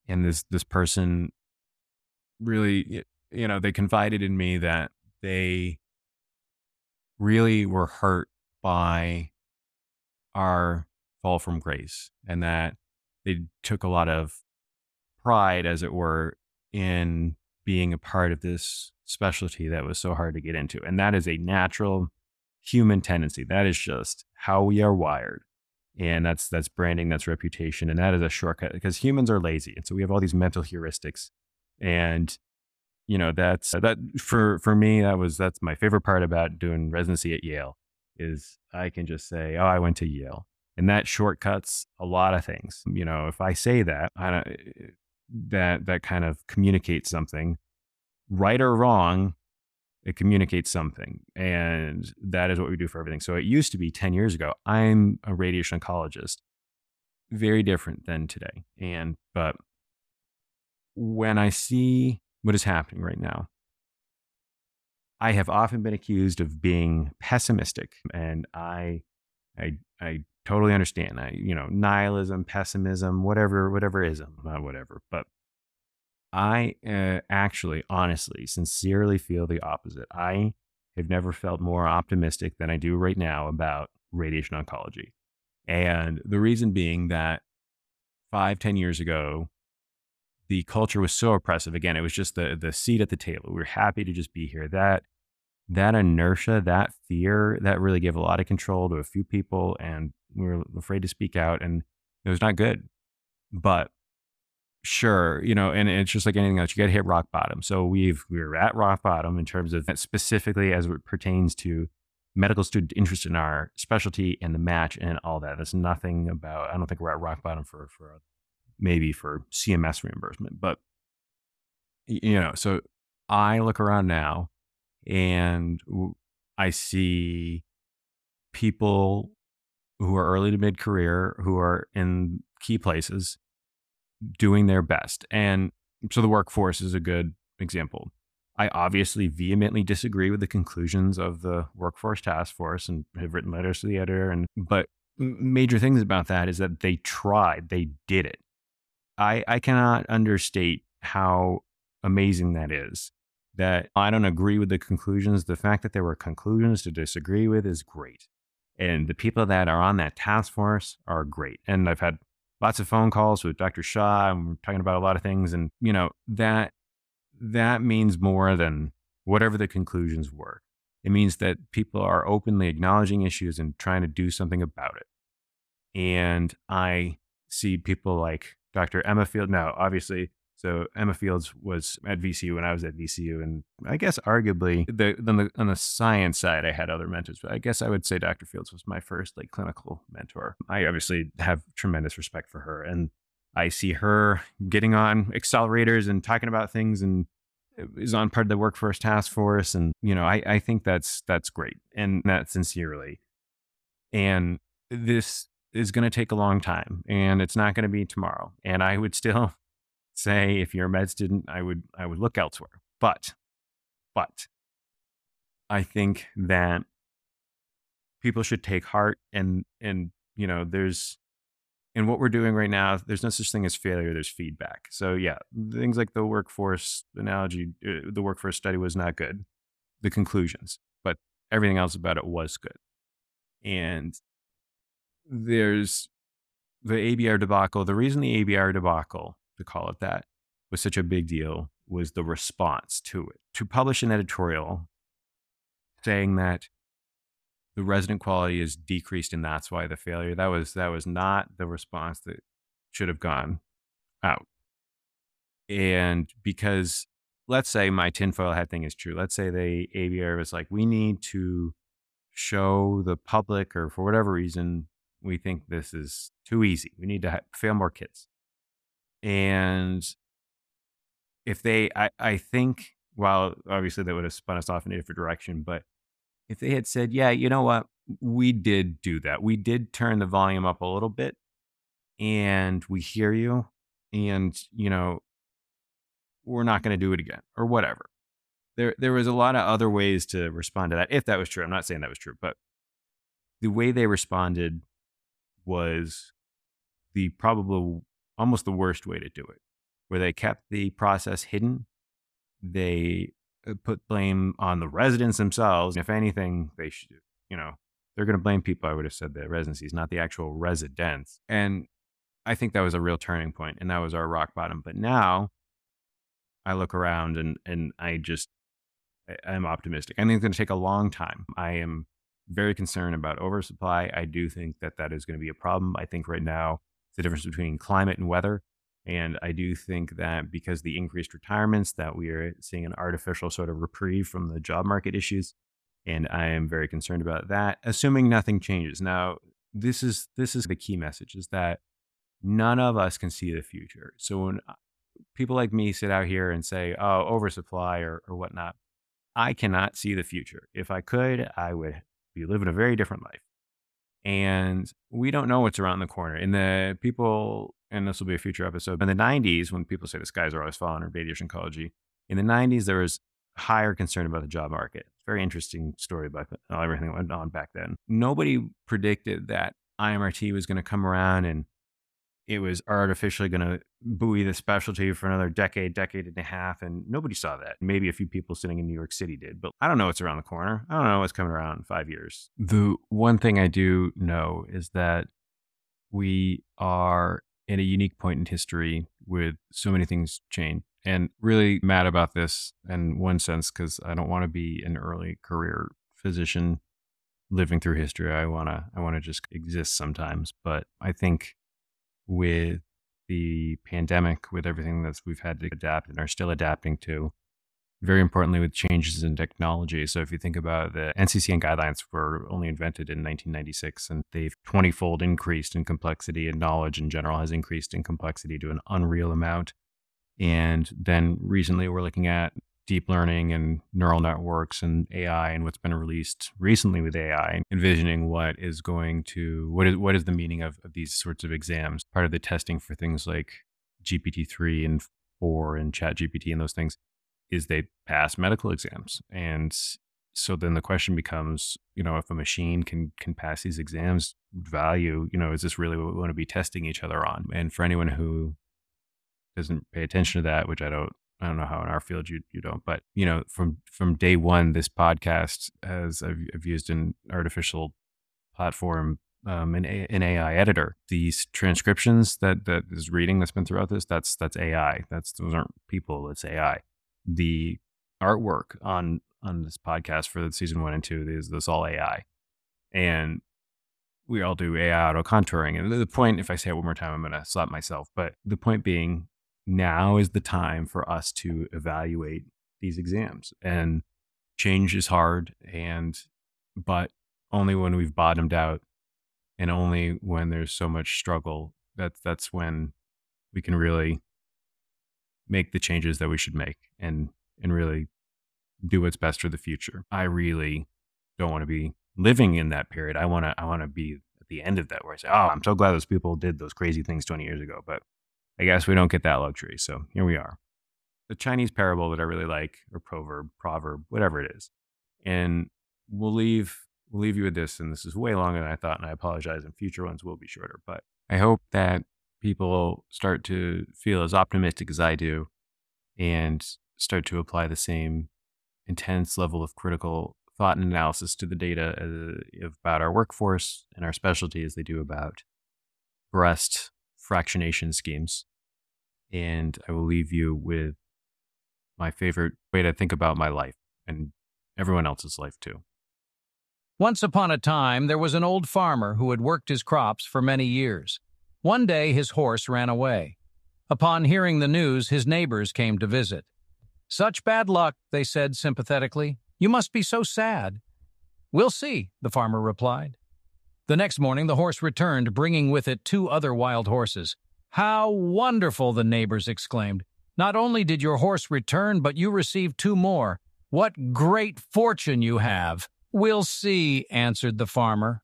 and this this person really, you know, they confided in me that they really were hurt by our fall from grace, and that they took a lot of pride, as it were, in being a part of this specialty that was so hard to get into. And that is a natural human tendency. That is just how we are wired. And that's that's branding, that's reputation, and that is a shortcut because humans are lazy. And so we have all these mental heuristics. And you know, that's that for for me, that was that's my favorite part about doing residency at Yale is I can just say, Oh, I went to Yale. And that shortcuts a lot of things. You know, if I say that, I don't eh, eh, that that kind of communicates something right or wrong it communicates something and that is what we do for everything so it used to be 10 years ago i'm a radiation oncologist very different than today and but when i see what is happening right now i have often been accused of being pessimistic and i i i totally understand. I, you know, nihilism, pessimism, whatever, whatever ism, not whatever. But I uh, actually, honestly, sincerely feel the opposite. I have never felt more optimistic than I do right now about radiation oncology. And the reason being that five, ten years ago, the culture was so oppressive. Again, it was just the the seat at the table. We were happy to just be here. That that inertia, that fear, that really gave a lot of control to a few people, and we were afraid to speak out, and it was not good. But sure, you know, and it's just like anything else. You got to hit rock bottom. So we've we're at rock bottom in terms of specifically as it pertains to medical student interest in our specialty and the match and all that. There's nothing about. I don't think we're at rock bottom for for maybe for CMS reimbursement, but you know. So I look around now and I see people who are early to mid career who are in key places doing their best. And so the workforce is a good example. I obviously vehemently disagree with the conclusions of the workforce task force and have written letters to the editor and but major things about that is that they tried, they did it. I I cannot understate how amazing that is. That I don't agree with the conclusions. The fact that there were conclusions to disagree with is great. And the people that are on that task force are great. And I've had lots of phone calls with Dr. Shah and we're talking about a lot of things. And, you know, that that means more than whatever the conclusions were. It means that people are openly acknowledging issues and trying to do something about it. And I see people like Dr. Emma Field. Now, obviously, so Emma Fields was at VCU when I was at VCU, and I guess arguably the on the on the science side, I had other mentors, but I guess I would say Dr. Fields was my first like clinical mentor. I obviously have tremendous respect for her, and I see her getting on accelerators and talking about things, and uh, is on part of the workforce task force, and you know, I I think that's that's great, and that sincerely, and this is going to take a long time and it's not going to be tomorrow and i would still say if you're a med student, I would I would look elsewhere. But but I think that people should take heart and and you know there's in what we're doing right now there's no such thing as failure there's feedback. So yeah things like the workforce analogy uh, the workforce study was not good. The conclusions but everything else about it was good. And there's the abr debacle the reason the abr debacle to call it that, was such a big deal was the response to it. To publish an editorial saying that the resident quality is decreased and that's why the failure, that was that was not the response that should have gone out. And because let's say my tinfoil hat thing is true. Let's say the ABR was like, we need to show the public, or for whatever reason, we think this is too easy. We need to ha- fail more kids. And if they, I, I think, while obviously that would have spun us off in a different direction, but if they had said, yeah, you know what, we did do that. We did turn the volume up a little bit and we hear you and, you know, we're not going to do it again or whatever. There, there was a lot of other ways to respond to that. If that was true, I'm not saying that was true, but the way they responded was the probable almost the worst way to do it, where they kept the process hidden. They uh, put blame on the residents themselves. If anything, they should, you know, they're going to blame people. I would have said the residencies, not the actual residents. And I think that was a real turning point, and that was our rock bottom. But now, I look around and and I just I'm optimistic. I think it's going to take a long time. I am very concerned about oversupply. I do think that that is going to be a problem. I think right now the difference between climate and weather. And I do think that because the increased retirements, that we are seeing an artificial sort of reprieve from the job market issues. And I am very concerned about that, assuming nothing changes. Now, this is this is the key message: is that none of us can see the future. So when uh, people like me sit out here and say, "Oh, oversupply" or, or whatnot, I cannot see the future. If I could, I would be living a very different life and we don't know what's around the corner. In the people, and this will be a future episode, in the 90s, when people say the skies are always falling in radiation oncology, in the 90s, there was higher concern about the job market. Very interesting story about everything that went on back then. Nobody predicted that IMRT was going to come around and it was artificially going to buoy the specialty for another decade, decade and a half. And nobody saw that. Maybe a few people sitting in New York City did, but I don't know what's around the corner. I don't know what's coming around in five years. The one thing I do know is that we are in a unique point in history with so many things change. And really mad about this in one sense, because I don't want to be an early career physician living through history. I wanna I wanna just exist sometimes. But I think with the pandemic, with everything that we've had to adapt and are still adapting to, very importantly with changes in technology. So if you think about the NCCN guidelines were only invented in 1996 and they've 20 fold increased in complexity and knowledge in general has increased in complexity to an unreal amount. And then recently we're looking at deep learning and neural networks and AI and what's been released recently with AI, envisioning what is going to what is what is the meaning of, of these sorts of exams. Part of the testing for things like GPT three and four and Chat GPT and those things is they pass medical exams. And so then the question becomes, you know, if a machine can can pass these exams, value, you know, is this really what we want to be testing each other on? And for anyone who doesn't pay attention to that, which I don't I don't know how in our field you you don't, but you know, from from day one, this podcast has I've, I've used an artificial platform, um, an, A, an AI editor. These transcriptions that that is reading that's been throughout this, that's that's AI. That's those aren't people. It's AI. The artwork on on this podcast for the season one and two is this all AI, and we all do AI auto contouring. And the point, if I say it one more time, I'm going to slap myself. But the point being, now is the time for us to evaluate these exams. And change is hard and but only when we've bottomed out and only when there's so much struggle that's that's when we can really make the changes that we should make and and really do what's best for the future. I really don't want to be living in that period. I want to i want to be at the end of that where i say oh i'm so glad those people did those crazy things 20 years ago but I guess we don't get that luxury. So here we are. The Chinese parable that I really like, or proverb, proverb, whatever it is. And we'll leave we'll leave you with this, and this is way longer than I thought, and I apologize, and future ones will be shorter. But I hope that people start to feel as optimistic as I do and start to apply the same intense level of critical thought and analysis to the data uh, about our workforce and our specialty as they do about breast fractionation schemes. And I will leave you with my favorite way to think about my life and everyone else's life too. Once upon a time, there was an old farmer who had worked his crops for many years. One day, his horse ran away. Upon hearing the news, his neighbors came to visit. Such bad luck, they said sympathetically. You must be so sad. We'll see, the farmer replied. The next morning, the horse returned, bringing with it two other wild horses. How wonderful, the neighbors exclaimed. Not only did your horse return, but you received two more. What great fortune you have! We'll see, answered the farmer.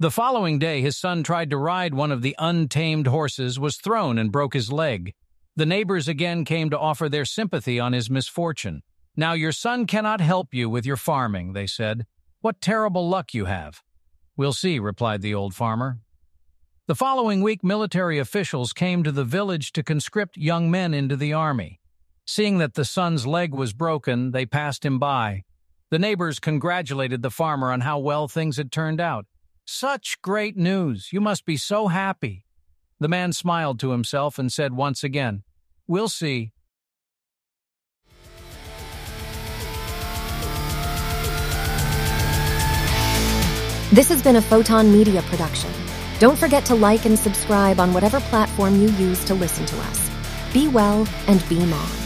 The following day, his son tried to ride one of the untamed horses, was thrown, and broke his leg. The neighbors again came to offer their sympathy on his misfortune. Now your son cannot help you with your farming, they said. What terrible luck you have. We'll see, replied the old farmer. The following week, military officials came to the village to conscript young men into the army. Seeing that the son's leg was broken, they passed him by. The neighbors congratulated the farmer on how well things had turned out. Such great news! You must be so happy. The man smiled to himself and said once again, We'll see. This has been a Photon Media production. Don't forget to like and subscribe on whatever platform you use to listen to us. Be well and be Mom.